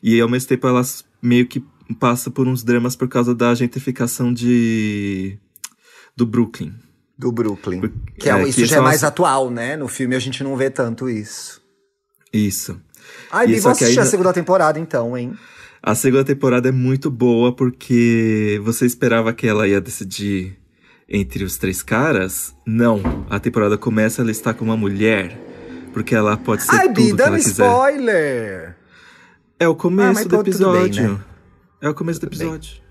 E ao mesmo tempo, ela meio que passa por uns dramas por causa da gentrificação de do Brooklyn. Do Brooklyn. Que é, é isso que já é mais as... atual, né? No filme a gente não vê tanto isso. Isso. Ai, Bi, vou assistir aí... a segunda temporada então, hein? A segunda temporada é muito boa porque você esperava que ela ia decidir entre os três caras. Não. A temporada começa, ela está com uma mulher. Porque ela pode ser Ai, tudo Bi, que ela quiser. spoiler! É o começo ah, do episódio. Bem, né? É o começo tudo do episódio. Bem.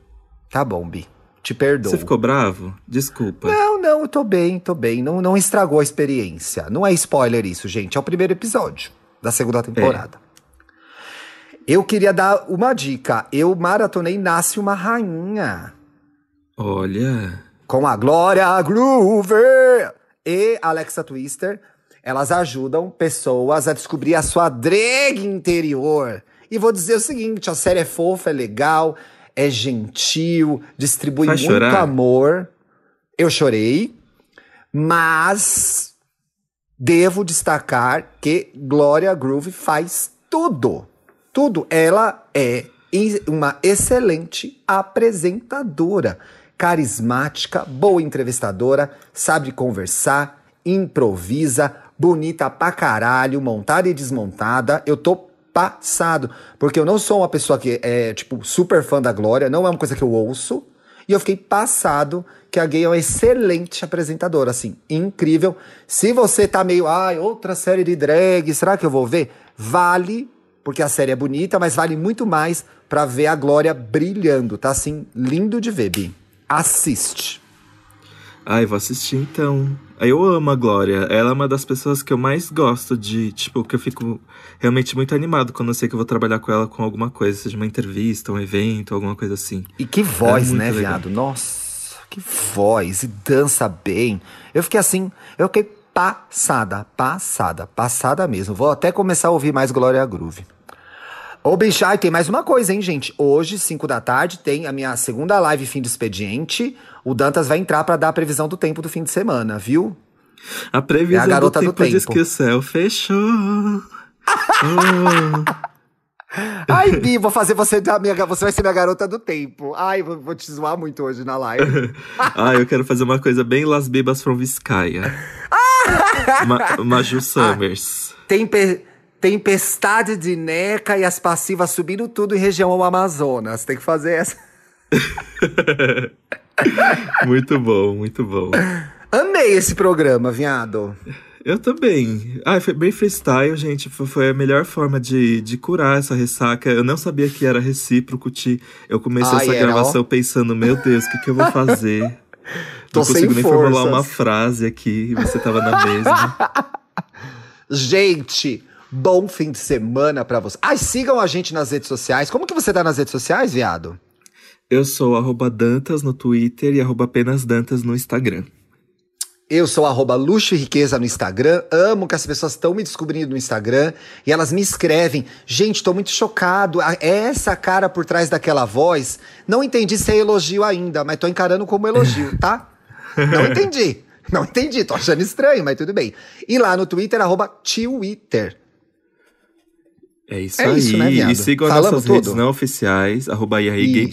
Tá bom, Bi. Te perdoo. Você ficou bravo? Desculpa. Não, não, eu tô bem, tô bem. Não, não estragou a experiência. Não é spoiler isso, gente. É o primeiro episódio da segunda temporada. É. Eu queria dar uma dica. Eu maratonei Nasce uma Rainha. Olha. Com a Glória Groover e Alexa Twister. Elas ajudam pessoas a descobrir a sua drag interior. E vou dizer o seguinte: a série é fofa, é legal, é gentil, distribui Vai muito chorar. amor. Eu chorei, mas devo destacar que Glória Groove faz tudo. Tudo. Ela é uma excelente apresentadora, carismática, boa entrevistadora, sabe conversar, improvisa, bonita pra caralho, montada e desmontada. Eu tô passado, porque eu não sou uma pessoa que é, tipo, super fã da Glória, não é uma coisa que eu ouço. E eu fiquei passado que a Gay é uma excelente apresentadora, assim, incrível. Se você tá meio, ai, outra série de drag, será que eu vou ver? Vale porque a série é bonita, mas vale muito mais para ver a Glória brilhando. Tá assim, lindo de ver, Bi. Assiste. Ai, vou assistir então. Eu amo a Glória. Ela é uma das pessoas que eu mais gosto de, tipo, que eu fico realmente muito animado quando eu sei que eu vou trabalhar com ela com alguma coisa, seja uma entrevista, um evento, alguma coisa assim. E que voz, é né, legal. viado? Nossa, que voz. E dança bem. Eu fiquei assim, eu fiquei passada, passada, passada mesmo. Vou até começar a ouvir mais Glória Groove. Ô, Bichai, tem mais uma coisa, hein, gente? Hoje, 5 da tarde, tem a minha segunda live fim de expediente. O Dantas vai entrar para dar a previsão do tempo do fim de semana, viu? A previsão é a garota do tempo, do tempo. diz que o céu fechou. oh. Ai, Bi, vou fazer você da minha, você vai ser minha garota do tempo. Ai, vou, vou te zoar muito hoje na live. Ai, eu quero fazer uma coisa bem Las Bibas from Vizcaya. Ma Maju Summers. Ah, tempe tempestade de neca e as passivas subindo tudo em região ao Amazonas. Tem que fazer essa. muito bom, muito bom. Amei esse programa, viado. Eu também. Ah, foi bem freestyle, gente. Foi a melhor forma de, de curar essa ressaca. Eu não sabia que era recíproco, Ti. Eu comecei Ai, essa era, gravação ó. pensando, meu Deus, o que, que eu vou fazer? Tô não consigo nem forças. formular uma frase aqui você tava na mesma. gente, bom fim de semana para você. Ai, sigam a gente nas redes sociais. Como que você tá nas redes sociais, viado? Eu sou arroba Dantas no Twitter e arroba apenas Dantas no Instagram. Eu sou arroba luxo e riqueza no Instagram. Amo que as pessoas estão me descobrindo no Instagram e elas me escrevem. Gente, tô muito chocado. É essa cara por trás daquela voz. Não entendi se é elogio ainda, mas tô encarando como elogio, tá? Não entendi. Não entendi. Tô achando estranho, mas tudo bem. E lá no Twitter, arroba Twitter. É isso é aí. Isso, né, e sigam Falamos nossas tudo? redes não oficiais, arroba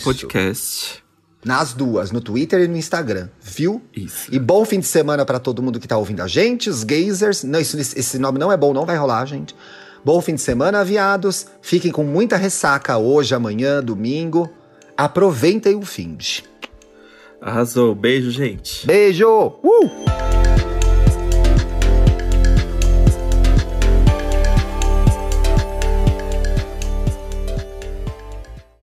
Podcast. Nas duas, no Twitter e no Instagram, viu? Isso. E bom fim de semana para todo mundo que tá ouvindo a gente, os gazers. Não, isso, esse nome não é bom, não vai rolar, gente. Bom fim de semana, viados. Fiquem com muita ressaca hoje, amanhã, domingo. Aproveitem o fim de. Arrasou. Beijo, gente. Beijo! Uh!